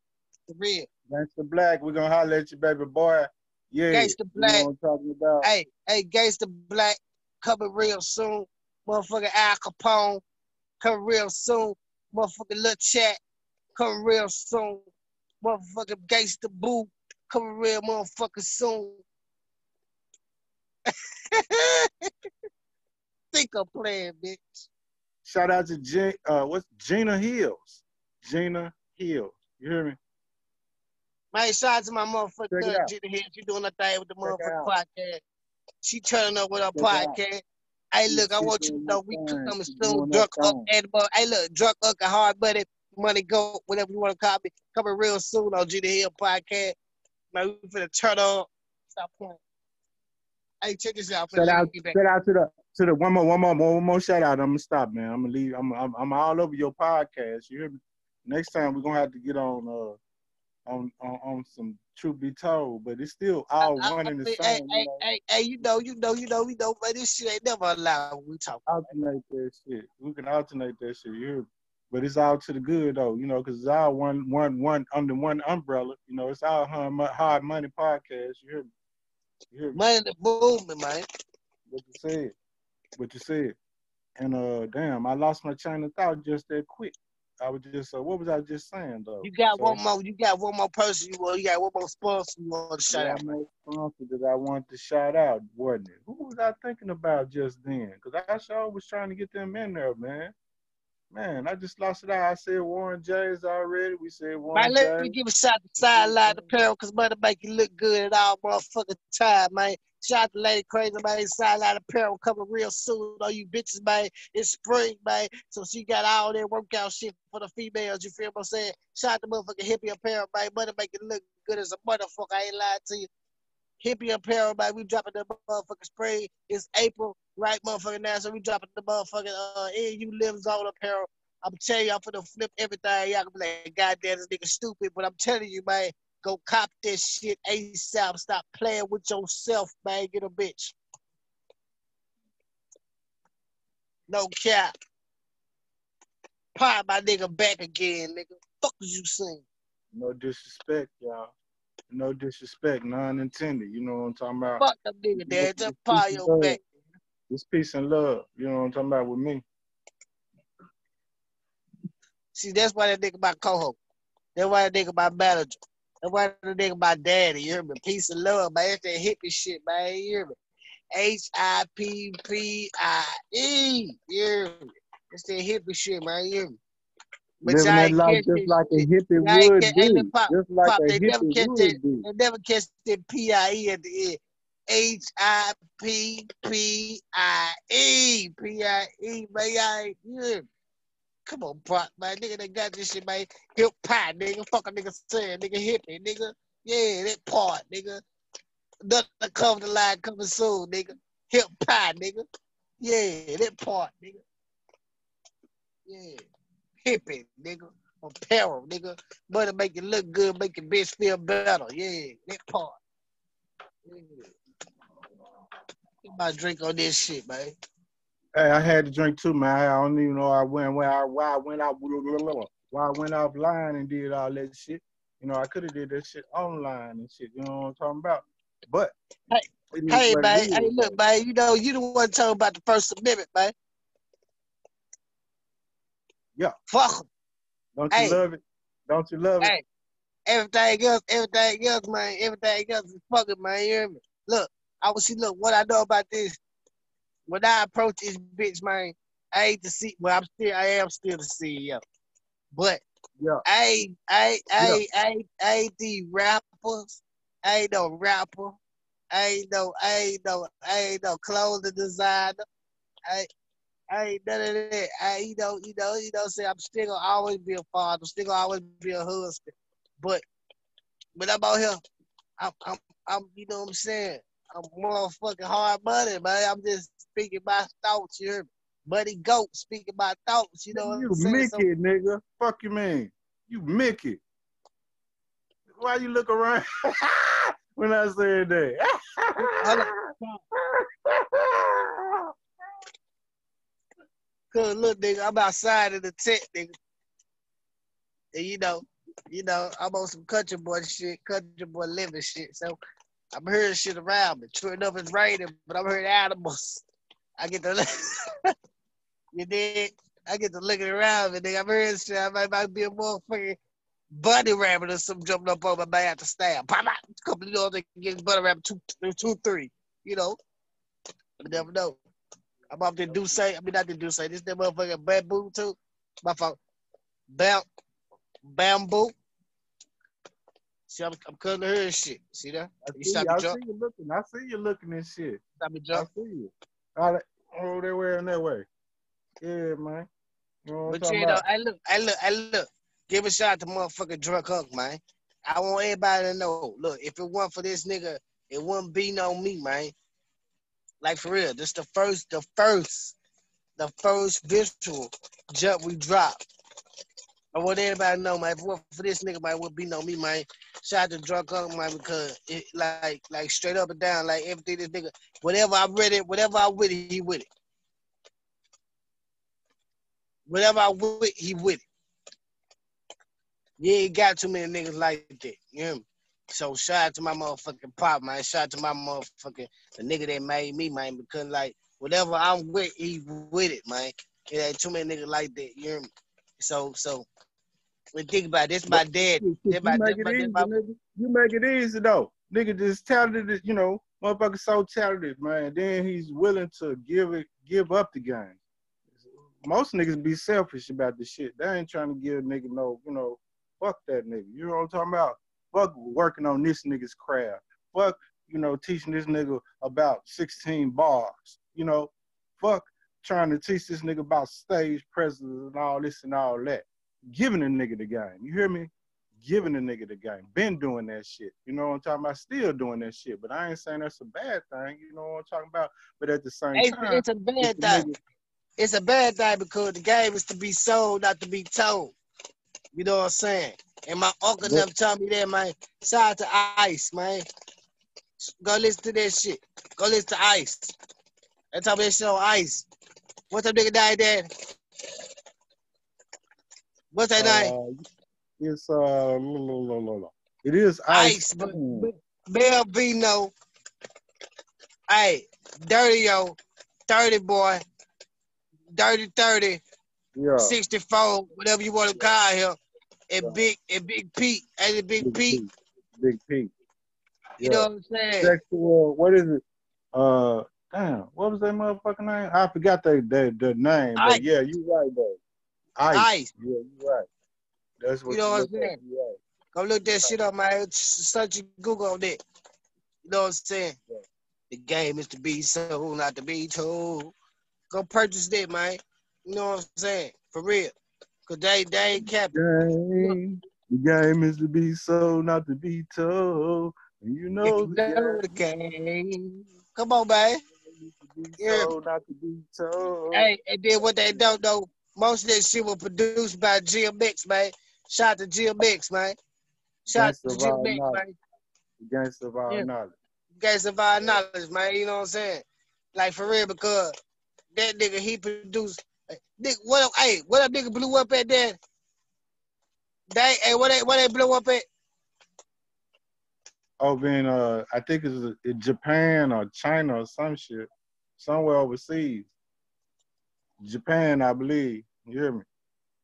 Speaker 2: For real.
Speaker 1: Gangsta Black, we're gonna holler at you, baby boy. Yeah.
Speaker 2: Gangsta
Speaker 1: You
Speaker 2: Black.
Speaker 1: know talking about?
Speaker 2: Hey, hey, Gangsta Black coming real soon. Motherfucker Al Capone coming real soon. Motherfucker Lil Chat coming real soon. Motherfucker Gangsta Boo coming real motherfucker soon. Think I'm playing, bitch.
Speaker 1: Shout out to G- uh, what's Gina Hills. Gina Hills. You hear me?
Speaker 2: Man, shout out to my motherfucker. Gina here. She doing her thing with the
Speaker 1: Check it
Speaker 2: motherfucker
Speaker 1: out.
Speaker 2: podcast. She turning up with her
Speaker 1: Check
Speaker 2: podcast. Hey, look, I want you to know we coming soon. Drunk Unk uh, hey, look, Drunk Unk and hard money, money go, whatever you want to call me. Coming real soon on Gina Hill podcast. Man, we finna turn on. Stop playing. Hey, check this out.
Speaker 1: Shout out,
Speaker 2: back.
Speaker 1: shout out to the to the one more, one more, one more shout out. I'm gonna stop, man. I'm gonna leave. I'm, I'm, I'm all over your podcast. You hear me? Next time we're gonna have to get on, uh, on, on, on some truth be told, but it's still all
Speaker 2: I-
Speaker 1: one
Speaker 2: I
Speaker 1: and the same.
Speaker 2: hey,
Speaker 1: you know?
Speaker 2: hey, hey, hey, you know, you know, you know, we know, but this shit ain't never allowed we talk.
Speaker 1: alternate that shit. We can alternate that shit. You hear me? But it's all to the good though, you know, because it's all one, one, one under one umbrella. You know, it's all hard, hard money podcast. You hear me? You hear me?
Speaker 2: Money the movement, man.
Speaker 1: What you said? What you said? And uh, damn, I lost my train of thought just that quick. I was just, uh, what was I just saying though?
Speaker 2: You got
Speaker 1: So,
Speaker 2: one more. You got one more person. You want. You got one more sponsor. You want to shout out.
Speaker 1: One sponsor that I wanted to shout out, wasn't it? Who was I thinking about just then? Because I sure was trying to get them in there, man. Man, I just lost it out. I said Warren J's already. We said Warren
Speaker 2: Man, let me give a shout to Sideline Apparel because money make you look good at all motherfucking time, man. Shout out to Lady Crazy, man. Sideline Apparel coming real soon on you bitches, man. It's spring, man. So she got all that workout shit for the females. You feel what I'm saying? Shout out to motherfucking Hippie Apparel, man. Money make you look good as a motherfucker. I ain't lying to you. Hippie Apparel, man. We dropping the motherfucking spray. It's April, right, motherfucking now. So we dropping the motherfucking uh, NU Live Zone Apparel. I'm telling you, I'm finna flip everything. Y'all gonna be like, God damn, this nigga stupid. But I'm telling you, man, go cop this shit ASAP. Stop playing with yourself, man. Get a bitch. No cap. Pop my nigga back again, nigga. Fuck you saying?
Speaker 1: No disrespect, y'all. No disrespect, none intended. You know what I'm talking about?
Speaker 2: Fuck them nigga, dad. Just pop your back.
Speaker 1: It's peace and love. You know what I'm talking about with me.
Speaker 2: See, that's why that nigga my co-host. That's why that nigga my manager. That's why that nigga my daddy. You hear me? Peace and love, man. That's that hippie shit, man. You hear me? H I P P I E. You hear me? That's that hippie shit, man. You hear me? But
Speaker 1: Living that life just like a hippie
Speaker 2: ain't
Speaker 1: would
Speaker 2: catch- hey,
Speaker 1: be.
Speaker 2: look, Pop,
Speaker 1: Just like
Speaker 2: Pop,
Speaker 1: a
Speaker 2: they never
Speaker 1: hippie
Speaker 2: catch
Speaker 1: would be.
Speaker 2: They never catch the P I E at the end. H I P P I E. P I E, man. Y'all ain't, you hear me? Come on, Brock, man. Nigga, they got this shit, man. Hip pie, nigga. Fuck a nigga saying, nigga, hippie, nigga. Yeah, that part, nigga. Nothing to cover the line coming soon, nigga. Hip pie, nigga. Yeah, that part, nigga. Yeah. Hippie, nigga. Apparel, nigga. Money make you look good, make your bitch feel better. Yeah, that part. Yeah. Get my drink on this shit, man.
Speaker 1: Hey, I had to drink too, man. I don't even know I went where I why I went out why I went offline and did all that shit. You know, I could have did that shit online and shit. You know what I'm talking about? But
Speaker 2: hey, hey man, hey, look, man. You know, you the one talking about the First Amendment, man.
Speaker 1: Yeah.
Speaker 2: Fuck.
Speaker 1: Don't you hey. love it? Don't you love hey. it?
Speaker 2: Everything else, everything else, man. Everything else is fucking, man. You hear me? Look, I will see. Look, what I know about this. When I approach this bitch, man, I ain't the C. Well, I'm still, I am still the CEO. But yeah. I, I, I, yeah. I, I, the rappers. I ain't no rapper. I ain't no, I ain't no, I ain't no clothing designer. I, I ain't none of that. I, you know, you know, you know. Say I'm still gonna always be a father. I'm still gonna always be a husband. But, but I'm out here. I'm, I'm, I'm. You know what I'm saying? I'm motherfucking hard money, man. I'm just speaking my thoughts. You hear me? Buddy Goat speaking my thoughts. You know what
Speaker 1: you
Speaker 2: I'm saying?
Speaker 1: You Mickey, so, nigga. Fuck you, man. You Mickey. Why you look around when I said that?
Speaker 2: Cause look, nigga, I'm outside of the tent, nigga. And you know, you know, I'm on some country boy shit, country boy living shit. So I'm hearing shit around me. True enough, it's raining, but I'm hearing animals. I get to you did. I get to looking around and nigga, I'm hearing shit. I might, might be a motherfucking bunny rabbit or something jumping up on my back to stab. Pop out. Couple of those that get bunny rabbit two, two, three. You know, you never know. I'm off the do say. I mean, not the do say. This that motherfucking Bumbu too. My fault. Bam, Bumbu. See, I'm, I'm cutting her and shit. See that?
Speaker 1: I see, you, I see you looking. I see you looking and shit.
Speaker 2: Stop me jump.
Speaker 1: I see you. All right. Oh, that way and that way. Yeah, man.
Speaker 2: You know but you know, I look, I look, I look. Give a shot to motherfucking Drunk Unk, man. I want everybody to know. Look, if it weren't for this nigga, it wouldn't be no me, man. Like for real, this the first, the first, the first visual jump we dropped. I want everybody know, man. If for this nigga, man, would be no me, man. Shout out to Drunk Unk, man, because it like, like straight up and down, like everything this nigga, whatever I read it, whatever I with it, he with it. Whatever I with, he with it. You ain't got too many niggas like that. You know So shout out to my motherfucking pop, man. Shout out to my motherfucking the nigga that made me, man. Because like whatever I'm with, he with it, man. It ain't too many niggas like that. You know So so when think about it, this my dad.
Speaker 1: You, my, make it my, easy, my... nigga. you make it easy though. Nigga just talented, you know, motherfucker so talented, man. Then he's willing to give it, give up the game. Most niggas be selfish about the shit. They ain't trying to give a nigga no, you know, Fuck that nigga. You know what I'm talking about? Fuck working on this nigga's craft. Fuck, you know, teaching this nigga about 16 bars. You know, fuck trying to teach this nigga about stage presence and all this and all that. Giving a nigga the game. You hear me? Giving a nigga the game. Been doing that shit. You know what I'm talking about? Still doing that shit. But I ain't saying that's a bad thing. You know what I'm talking about? But at the same
Speaker 2: it's,
Speaker 1: time,
Speaker 2: it's a bad thing. It's a bad thing because the game is to be sold, not to be told. You know what I'm saying? And my uncle never told me that, man. Shout out to Ice, man. Go listen to that shit. Go listen to Ice. They told me that shit on Ice. What's that nigga died Dad? What's that uh, name?
Speaker 1: It's uh, no, no, no, no. no. It is
Speaker 2: Ice. Ice but, Bell Vino. Hey, Dirty Yo, 30 boy, Dirty 30, yeah. 64, whatever you want to call him, and yeah. big and big Pete, and the big, big Pete. Pete.
Speaker 1: Big Pete.
Speaker 2: You yeah. know what I'm saying?
Speaker 1: Sexual, what is it? Uh damn, what was that motherfucking name? I forgot the the, the name, Ice. but yeah, you right though. Ice. Ice. Yeah, you right. That's what
Speaker 2: you know what I'm saying. Right. Go look that shit up, man. Search Google on that. You know what I'm saying? Yeah. The game is to be sold, not to be told. Go purchase that, man. You know what I'm saying? For real. Cause they they ain't kept
Speaker 1: game. The game is to be sold, not to be told. And You know,
Speaker 2: the, game. game. Come on, man.
Speaker 1: Yeah. Sold, not to be told.
Speaker 2: Hey, and then what they don't know, most of this shit was produced by GMX, man. Shout out to GMX, man. Shout out to GMX, man.
Speaker 1: Against of our yeah. knowledge.
Speaker 2: Against of our knowledge, man. You know what I'm saying? Like for real, because that nigga he produced. Nigga, what? up? Hey, what a nigga blew up at that? They, hey, what they, what they blew up at?
Speaker 1: Over in uh, I think it's in Japan or China or some shit, somewhere overseas. Japan, I believe. You hear me?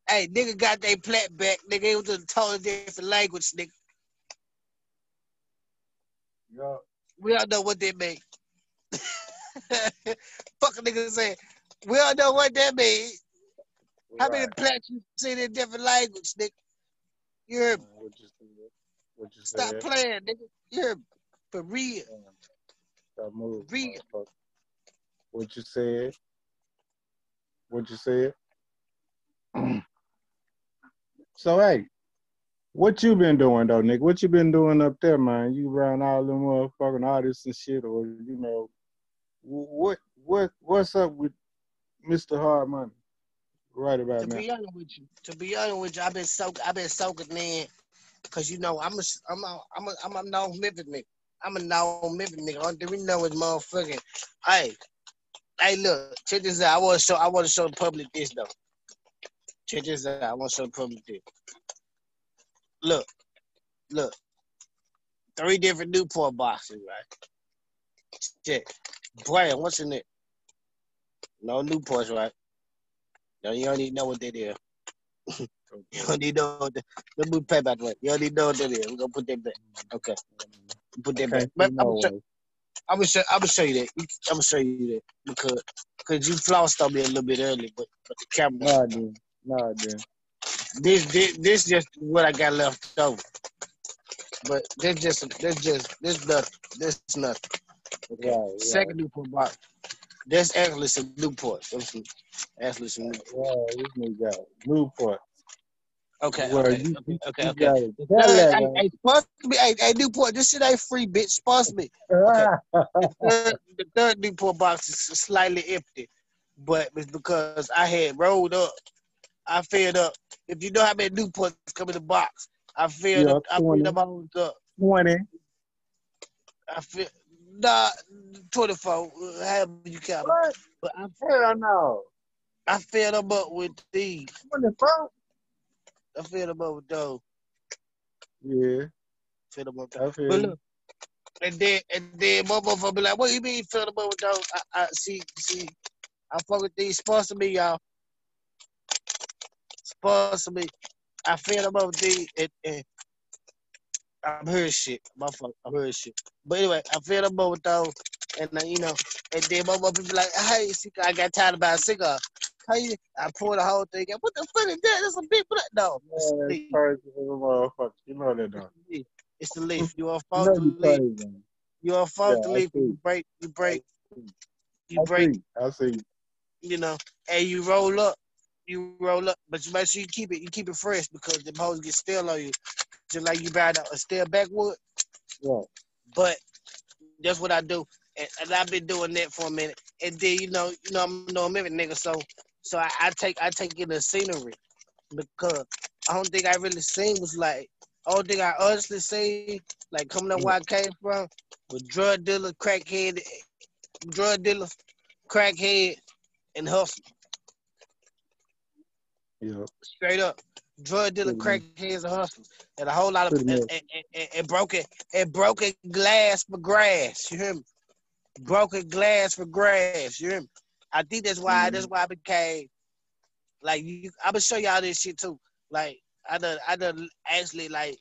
Speaker 2: Hey, nigga got their plat back. Nigga, it was a totally different language, nigga.
Speaker 1: Yeah.
Speaker 2: We all know what they mean. Fuck a nigga say. We all know what that mean. How many plats you seen in different language, nigga? You heard me?
Speaker 1: What you? What you
Speaker 2: Stop playing, nigga. You heard me? For real.
Speaker 1: Stop moving.
Speaker 2: Real.
Speaker 1: What you said? What you said? so hey, what you been doing though, Nick? What you been doing up there, man? You around all them motherfucking artists and shit, or you know, what what what's up with Mr. Hard Money right about
Speaker 2: To
Speaker 1: now?
Speaker 2: be honest with you, to be honest with you, I've been soak, I've been soaking in, cause you know I'm a, I'm a, I'm a, I'm a known Memphis nigga. I'm a known Memphis nigga. Thing we know is motherfucking. Hey, hey, look, check this out. I want to show, I want to show the public this though. Check this out. I want to show the public this. Look, look, three different Newport boxes, right? Check. Brian, what's in it? No new Newports, right? No, you don't even know what that is. you don't need know what that Let me pay back. You don't need know what that is. We're gonna put that back. Okay. Put that back. But I'm
Speaker 1: no
Speaker 2: gonna, show. I'm gonna show I'm gonna show you that. I'm gonna show you that because because you flossed on me a little bit early, but, but the camera
Speaker 1: No, I didn't. No, I didn't.
Speaker 2: this this this just what I got left over. But this just this just this nothing. This is nothing. Okay.
Speaker 1: Right, right.
Speaker 2: Second Newport box. That's actually some Newport. Some, actually some Newport.
Speaker 1: Wow, this nigga got. Newport.
Speaker 2: Okay,
Speaker 1: Well,
Speaker 2: okay,
Speaker 1: you-
Speaker 2: okay,
Speaker 1: you-
Speaker 2: okay,
Speaker 1: you
Speaker 2: okay.
Speaker 1: got it.
Speaker 2: Hey,
Speaker 1: Cadillac,
Speaker 2: hey,
Speaker 1: man.
Speaker 2: hey, sponsor me. Hey, Newport, this shit ain't free, bitch. Sponsor me. Third, the third Newport box is slightly empty, but it's because I had rolled up. I filled up. If you know how many Newports come in the box, I filled
Speaker 1: Yeah,
Speaker 2: up. I
Speaker 1: 20.
Speaker 2: filled them all up.
Speaker 1: 20.
Speaker 2: I feel nah, twenty four. However you count. it.
Speaker 1: What?
Speaker 2: But I,
Speaker 1: Hell no.
Speaker 2: I filled them up with these.
Speaker 1: 24?
Speaker 2: I filled them up with those.
Speaker 1: Yeah,
Speaker 2: Filled them up.
Speaker 1: I feel
Speaker 2: But look, and then and then my motherfucker be like, "What you mean fill them up with those?" I, I see, see, I fuck with these sponsor me, y'all. Sponsor me. I fill them up with these, and, and I'm heard shit. My fuck, I'm heard shit. But anyway, I them up with those, and uh, you know, and then my motherfucker be like, "Hey, I got tired of buying cigar." How you? I pour the whole thing out. What the fuck is that? That's a big black. No, it's the leaf.
Speaker 1: You know that, don't.
Speaker 2: It's the leaf. You are supposed to leaf. You are
Speaker 1: Yeah,
Speaker 2: to
Speaker 1: see.
Speaker 2: You break. You break. You break.
Speaker 1: I see.
Speaker 2: You know, and you roll up. You roll up, but you make sure you keep it. You keep it fresh because the hoes get stale on you, just like you buy a stale backwood.
Speaker 1: Yeah.
Speaker 2: But that's what I do, and, and I've been doing that for a minute. And then you know, you know, I'm no Memphis nigga, so so I, I take I take in the scenery because I don't think I really seen was like. I don't think I honestly seen like coming up mm. where I came from was drug dealer, crackhead, drug dealers, crackhead, and hustle.
Speaker 1: Yeah.
Speaker 2: Straight up. Drug dealer, crackheads, and hustlers. And a whole lot of and, and, and, and broken and broken glass for grass. You hear me? Broken glass for grass. You hear me? I think that's why
Speaker 1: Mhm.
Speaker 2: that's why I became like you I'm gonna show y'all this shit too. Like I done I done actually like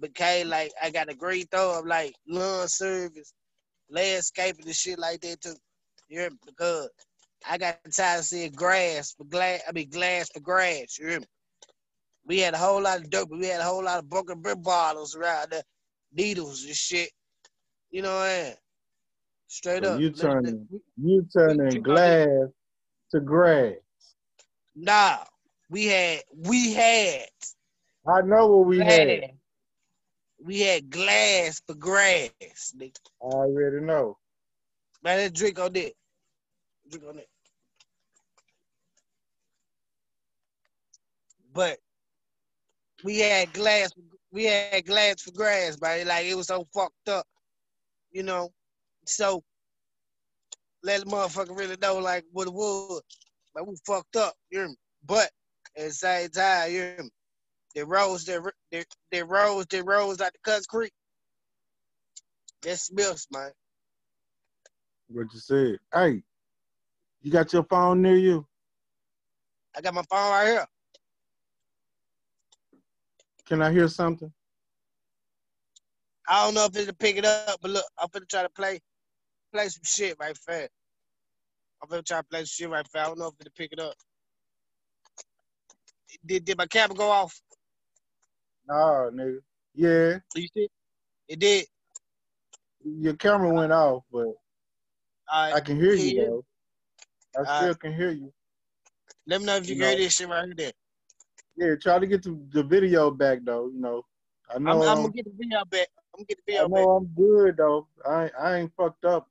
Speaker 2: became like I got a green throw of like lawn service, landscaping and shit like that too. You hear me? Because I got tired of seeing grass for glass. I mean glass for grass. You hear me? We had a whole lot of dope, but we had a whole lot of broken beer bottles around there, needles and shit. You know what I mean? Straight
Speaker 1: So
Speaker 2: up.
Speaker 1: you turning you turning glass to grass.
Speaker 2: Nah, we had we had
Speaker 1: I know what we had.
Speaker 2: we had glass for grass. Nigga.
Speaker 1: I already know.
Speaker 2: Man, let's drink on that. Drink on that. But we had glass. We had glass for grass, buddy. Like it was so fucked up, you know. So let the motherfucker really know like what it was. Like we fucked up, you hear me? But at the same time, you hear me? They rose, they, they, they rose, they rose out the Cuts Creek. That Smiths, man.
Speaker 1: What you said? Hey, you got your phone near you?
Speaker 2: I got my phone right here.
Speaker 1: Can I hear something?
Speaker 2: I don't know if it'll pick it up, but look, I'm gonna try to play play some shit right fast. I'm gonna try to play some shit right fast. I don't know if it'll pick it up. Did did my camera go off?
Speaker 1: No, nigga. Yeah.
Speaker 2: You see? It did.
Speaker 1: Your camera went off, but
Speaker 2: Right.
Speaker 1: I can hear you though. I
Speaker 2: All
Speaker 1: still
Speaker 2: right.
Speaker 1: can hear you.
Speaker 2: Let me know if you,
Speaker 1: You
Speaker 2: hear this shit right here there.
Speaker 1: Yeah, try to get the, the video back though. You know, I
Speaker 2: I'm,
Speaker 1: know
Speaker 2: I'm
Speaker 1: I'm,
Speaker 2: gonna get the video back. I'm gonna get the
Speaker 1: I
Speaker 2: video back.
Speaker 1: know I'm good though. I ain't- I ain't fucked up.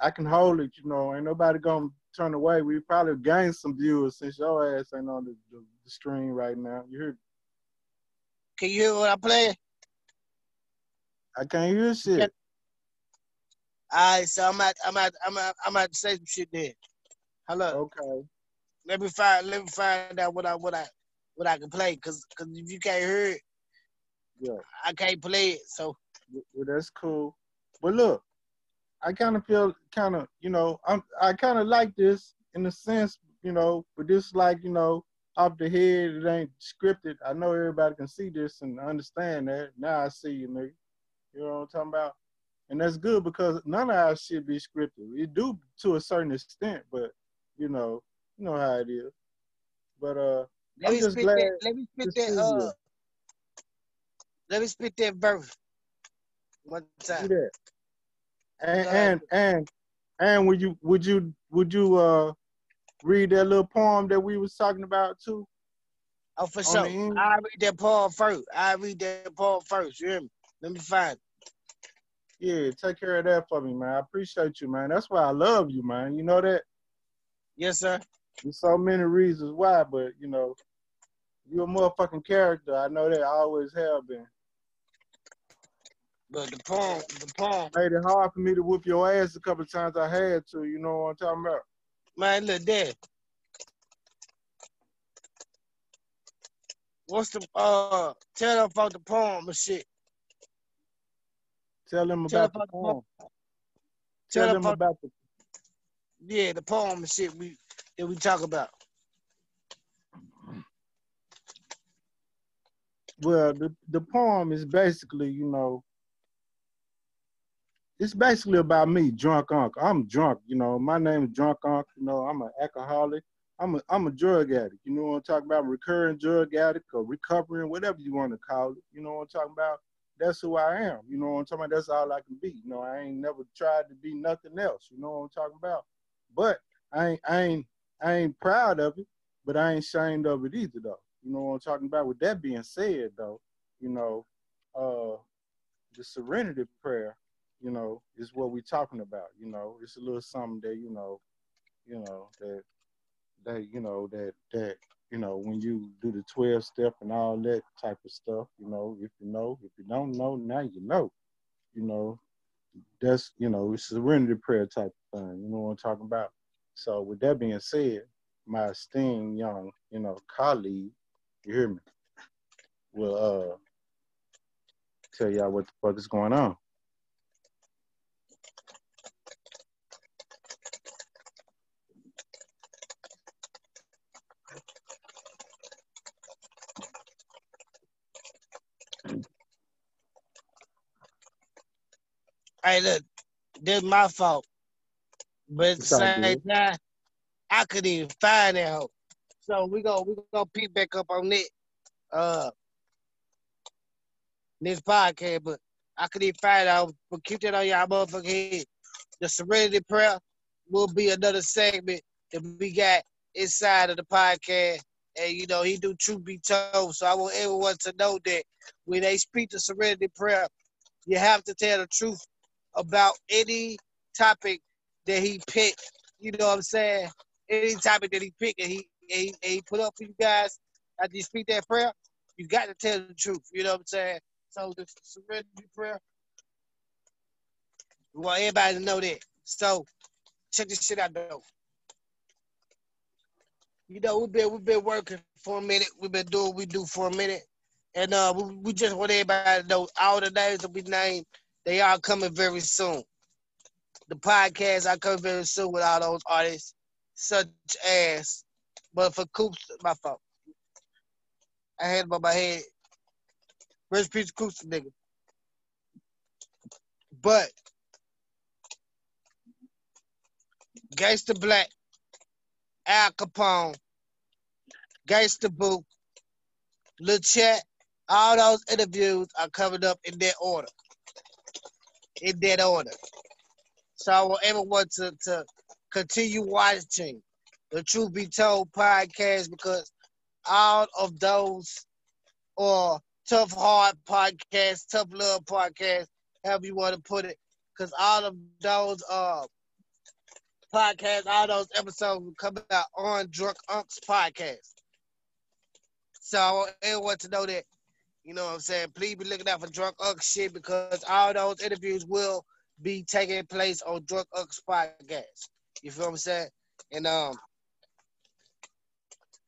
Speaker 1: I can hold it. You know, ain't nobody gonna turn away. We probably gained some viewers since your ass ain't on the, the, the stream right now. You hear?
Speaker 2: Can you hear what I'm playing?
Speaker 1: I can't hear shit.
Speaker 2: Yeah. All right, so I'm at I'm at I'm at I'm at to say some shit there. Hello.
Speaker 1: Okay.
Speaker 2: Let me find let me find out what I what I what I can play. Cause cause if you can't hear it,
Speaker 1: Yeah.
Speaker 2: I can't play it. So
Speaker 1: Well, that's cool. But look, I kind of feel kind of, you know, I'm I kind of like this in a sense, you know, but this like, you know, off the head, it ain't scripted. I know everybody can see this and understand that. Now I see you, nigga. You know what I'm talking about? And that's good because none of our shit be scripted. We do to a certain extent, but you know, you know how it is. But uh,
Speaker 2: let
Speaker 1: I'm
Speaker 2: me
Speaker 1: just
Speaker 2: spit
Speaker 1: glad
Speaker 2: that let me spit that uh let me spit that verse one time.
Speaker 1: that. And and and and would you would you would you uh read that little poem that we was talking about too?
Speaker 2: Oh for sure. I read that poem first. I read that poem first. You hear me? Let me find it.
Speaker 1: Yeah, take care of that for me, man. I appreciate you, man. That's why I love you, man. You know that?
Speaker 2: Yes, sir.
Speaker 1: There's so many reasons why, but you know, you're a motherfucking character. I know that. I always have been.
Speaker 2: But the poem, the poem,
Speaker 1: Made it hard for me to whoop your ass a couple of times I had to, you know what I'm talking about?
Speaker 2: man, look there. What's the uh? Tell them about the poem and shit.
Speaker 1: Tell them about the
Speaker 2: about the
Speaker 1: poem.
Speaker 2: Tell,
Speaker 1: Tell
Speaker 2: them about
Speaker 1: the
Speaker 2: yeah, the poem and shit we that we talk about.
Speaker 1: Well, the the poem is basically, you know, it's basically about me, drunk uncle. I'm drunk, you know. My name is drunk uncle. You know, I'm an alcoholic. I'm a I'm a drug addict. You know what I'm talking about? Recurring drug addict or recovering, whatever you want to call it. You know what I'm talking about? That's who I am. You know what I'm talking about? That's all I can be. You know, I ain't never tried to be nothing else. You know what I'm talking about? But I ain't I ain't I ain't proud of it, but I ain't ashamed of it either though. You know what I'm talking about? With that being said though, you know, uh the serenity prayer, you know, is what we're talking about. You know, it's a little something that, you know, you know, that that, you know, that that, you know, when you do the 12 step and all that type of stuff, you know, if you know, if you don't know, now you know. You know, that's you know, it's serenity prayer type of thing, you know what I'm talking about. So with that being said, my esteemed young, you know, colleague, you hear me, will uh tell y'all what the fuck is going on.
Speaker 2: Hey, look, this is my fault. But at the same time, I couldn't even find that hoe. So we go we gonna pick back up on it. Uh this podcast, but I couldn't even find out. But keep that on y'all motherfucking head. The serenity prayer will be another segment that we got inside of the podcast. And you know, he do truth be told. So I want everyone to know that when they speak the serenity prayer, you have to tell the truth about any topic that he picked. You know what I'm saying? Any topic that he picked and he, and he, and he put up for you guys after you speak that prayer, you got to tell the truth. You know what I'm saying? So the serenity prayer, we want everybody to know that. So check this shit out though. You know, we've been we've been working for a minute. We've been doing what we do for a minute. And uh we, we just want everybody to know all the names that we named, they are coming very soon. The podcast I coming very soon with all those artists, such as but for Coops, my fault. I had him on my head. Rest peace Coops nigga. But Gangsta Black, Al Capone, Gangsta Boo, Lil Chat, all those interviews are coming up in that order. In that order. So I want everyone to, to continue watching the Truth Be Told podcast because all of those or Tough Heart podcast, Tough Love podcast, however you want to put it, because all of those uh podcasts, all those episodes will come out on Drunk Unks podcast. So I want everyone to know that, you know what I'm saying? Please be looking out for Drunk Unks shit because all those interviews will be taking place on Drunk Unks podcast. You feel what I'm saying? And um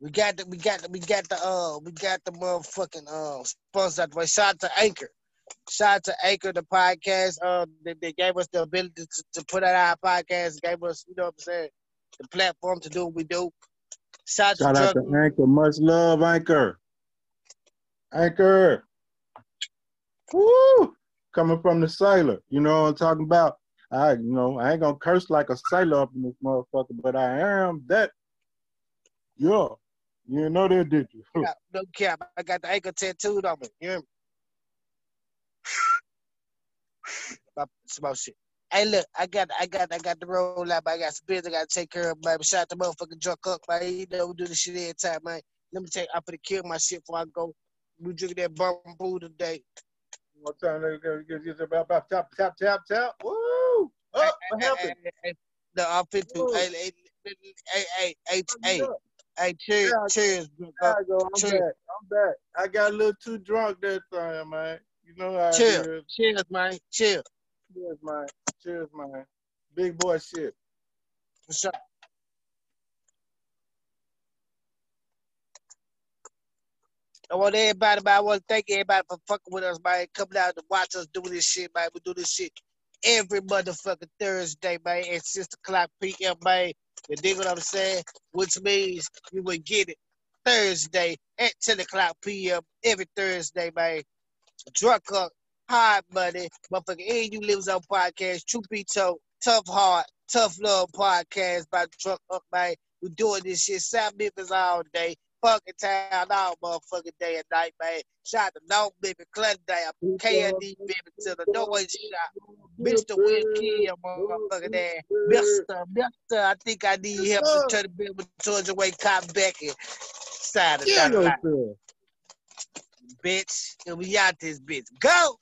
Speaker 2: we got the we got the we got the uh we got the motherfucking uh sponsor the way. Shout out to Anchor. Shout out to Anchor, the podcast. Uh they, they gave us the ability to, to put out our podcast, gave us, you know what I'm saying, the platform to do what we do. Shout,
Speaker 1: Shout out to Anchor. Much love, Anchor. Anchor. Woo! Coming from the sailor. You know what I'm talking about? I you know, I ain't gonna curse like a sailor up in this motherfucker, but I am that. Yeah. You know that, did you?
Speaker 2: No cap. I got the anchor tattooed on me. You hear me? Shit. Hey, look, I got, I got, I got the roll up. I got some business I got to take care of, man. Shout out to motherfucking Drunk Unk, man. You know, we do this shit every time, man. Let me take, I'm gonna kill my shit before I go. We drink that Bumbu today.
Speaker 1: One time, about, about tap, tap, tap, tap. Woo! Oh, what happened?
Speaker 2: No, I'm fit to. Hey, hey, hey, hey, hey, hey. Hey, cheers, yeah, cheers,
Speaker 1: I go. I'm cheers. back. I'm back. I got a little too drunk that time, man. You know how cheers. it is.
Speaker 2: Cheers, man. Cheers.
Speaker 1: Cheers, man. Cheers, man. Big boy shit.
Speaker 2: What's up? I want everybody, man. I want to thank everybody for fucking with us, man. Coming out to watch us do this shit, man. We do this shit every motherfucking Thursday, man, at 6 o'clock p.m., man. You dig what I'm saying? Which means you would get it Thursday at 10 o'clock p.m. every Thursday, man. Drunk Unk, hard money, motherfucker. And you lives on podcast, Truth Be Told, Tough Heart, Tough Love podcast by Drunk Unk, man. We doing this shit South Memphis all day fucking town all motherfucking day and night, man. Shout to No Baby, Clendale, KND Baby to the noise shot. Mr. Will Kill, motherfucker there. Mr. Mr. I think I need help to turn the bill towards the way Cop Becky side of that. Bitch, and we out this bitch. Go!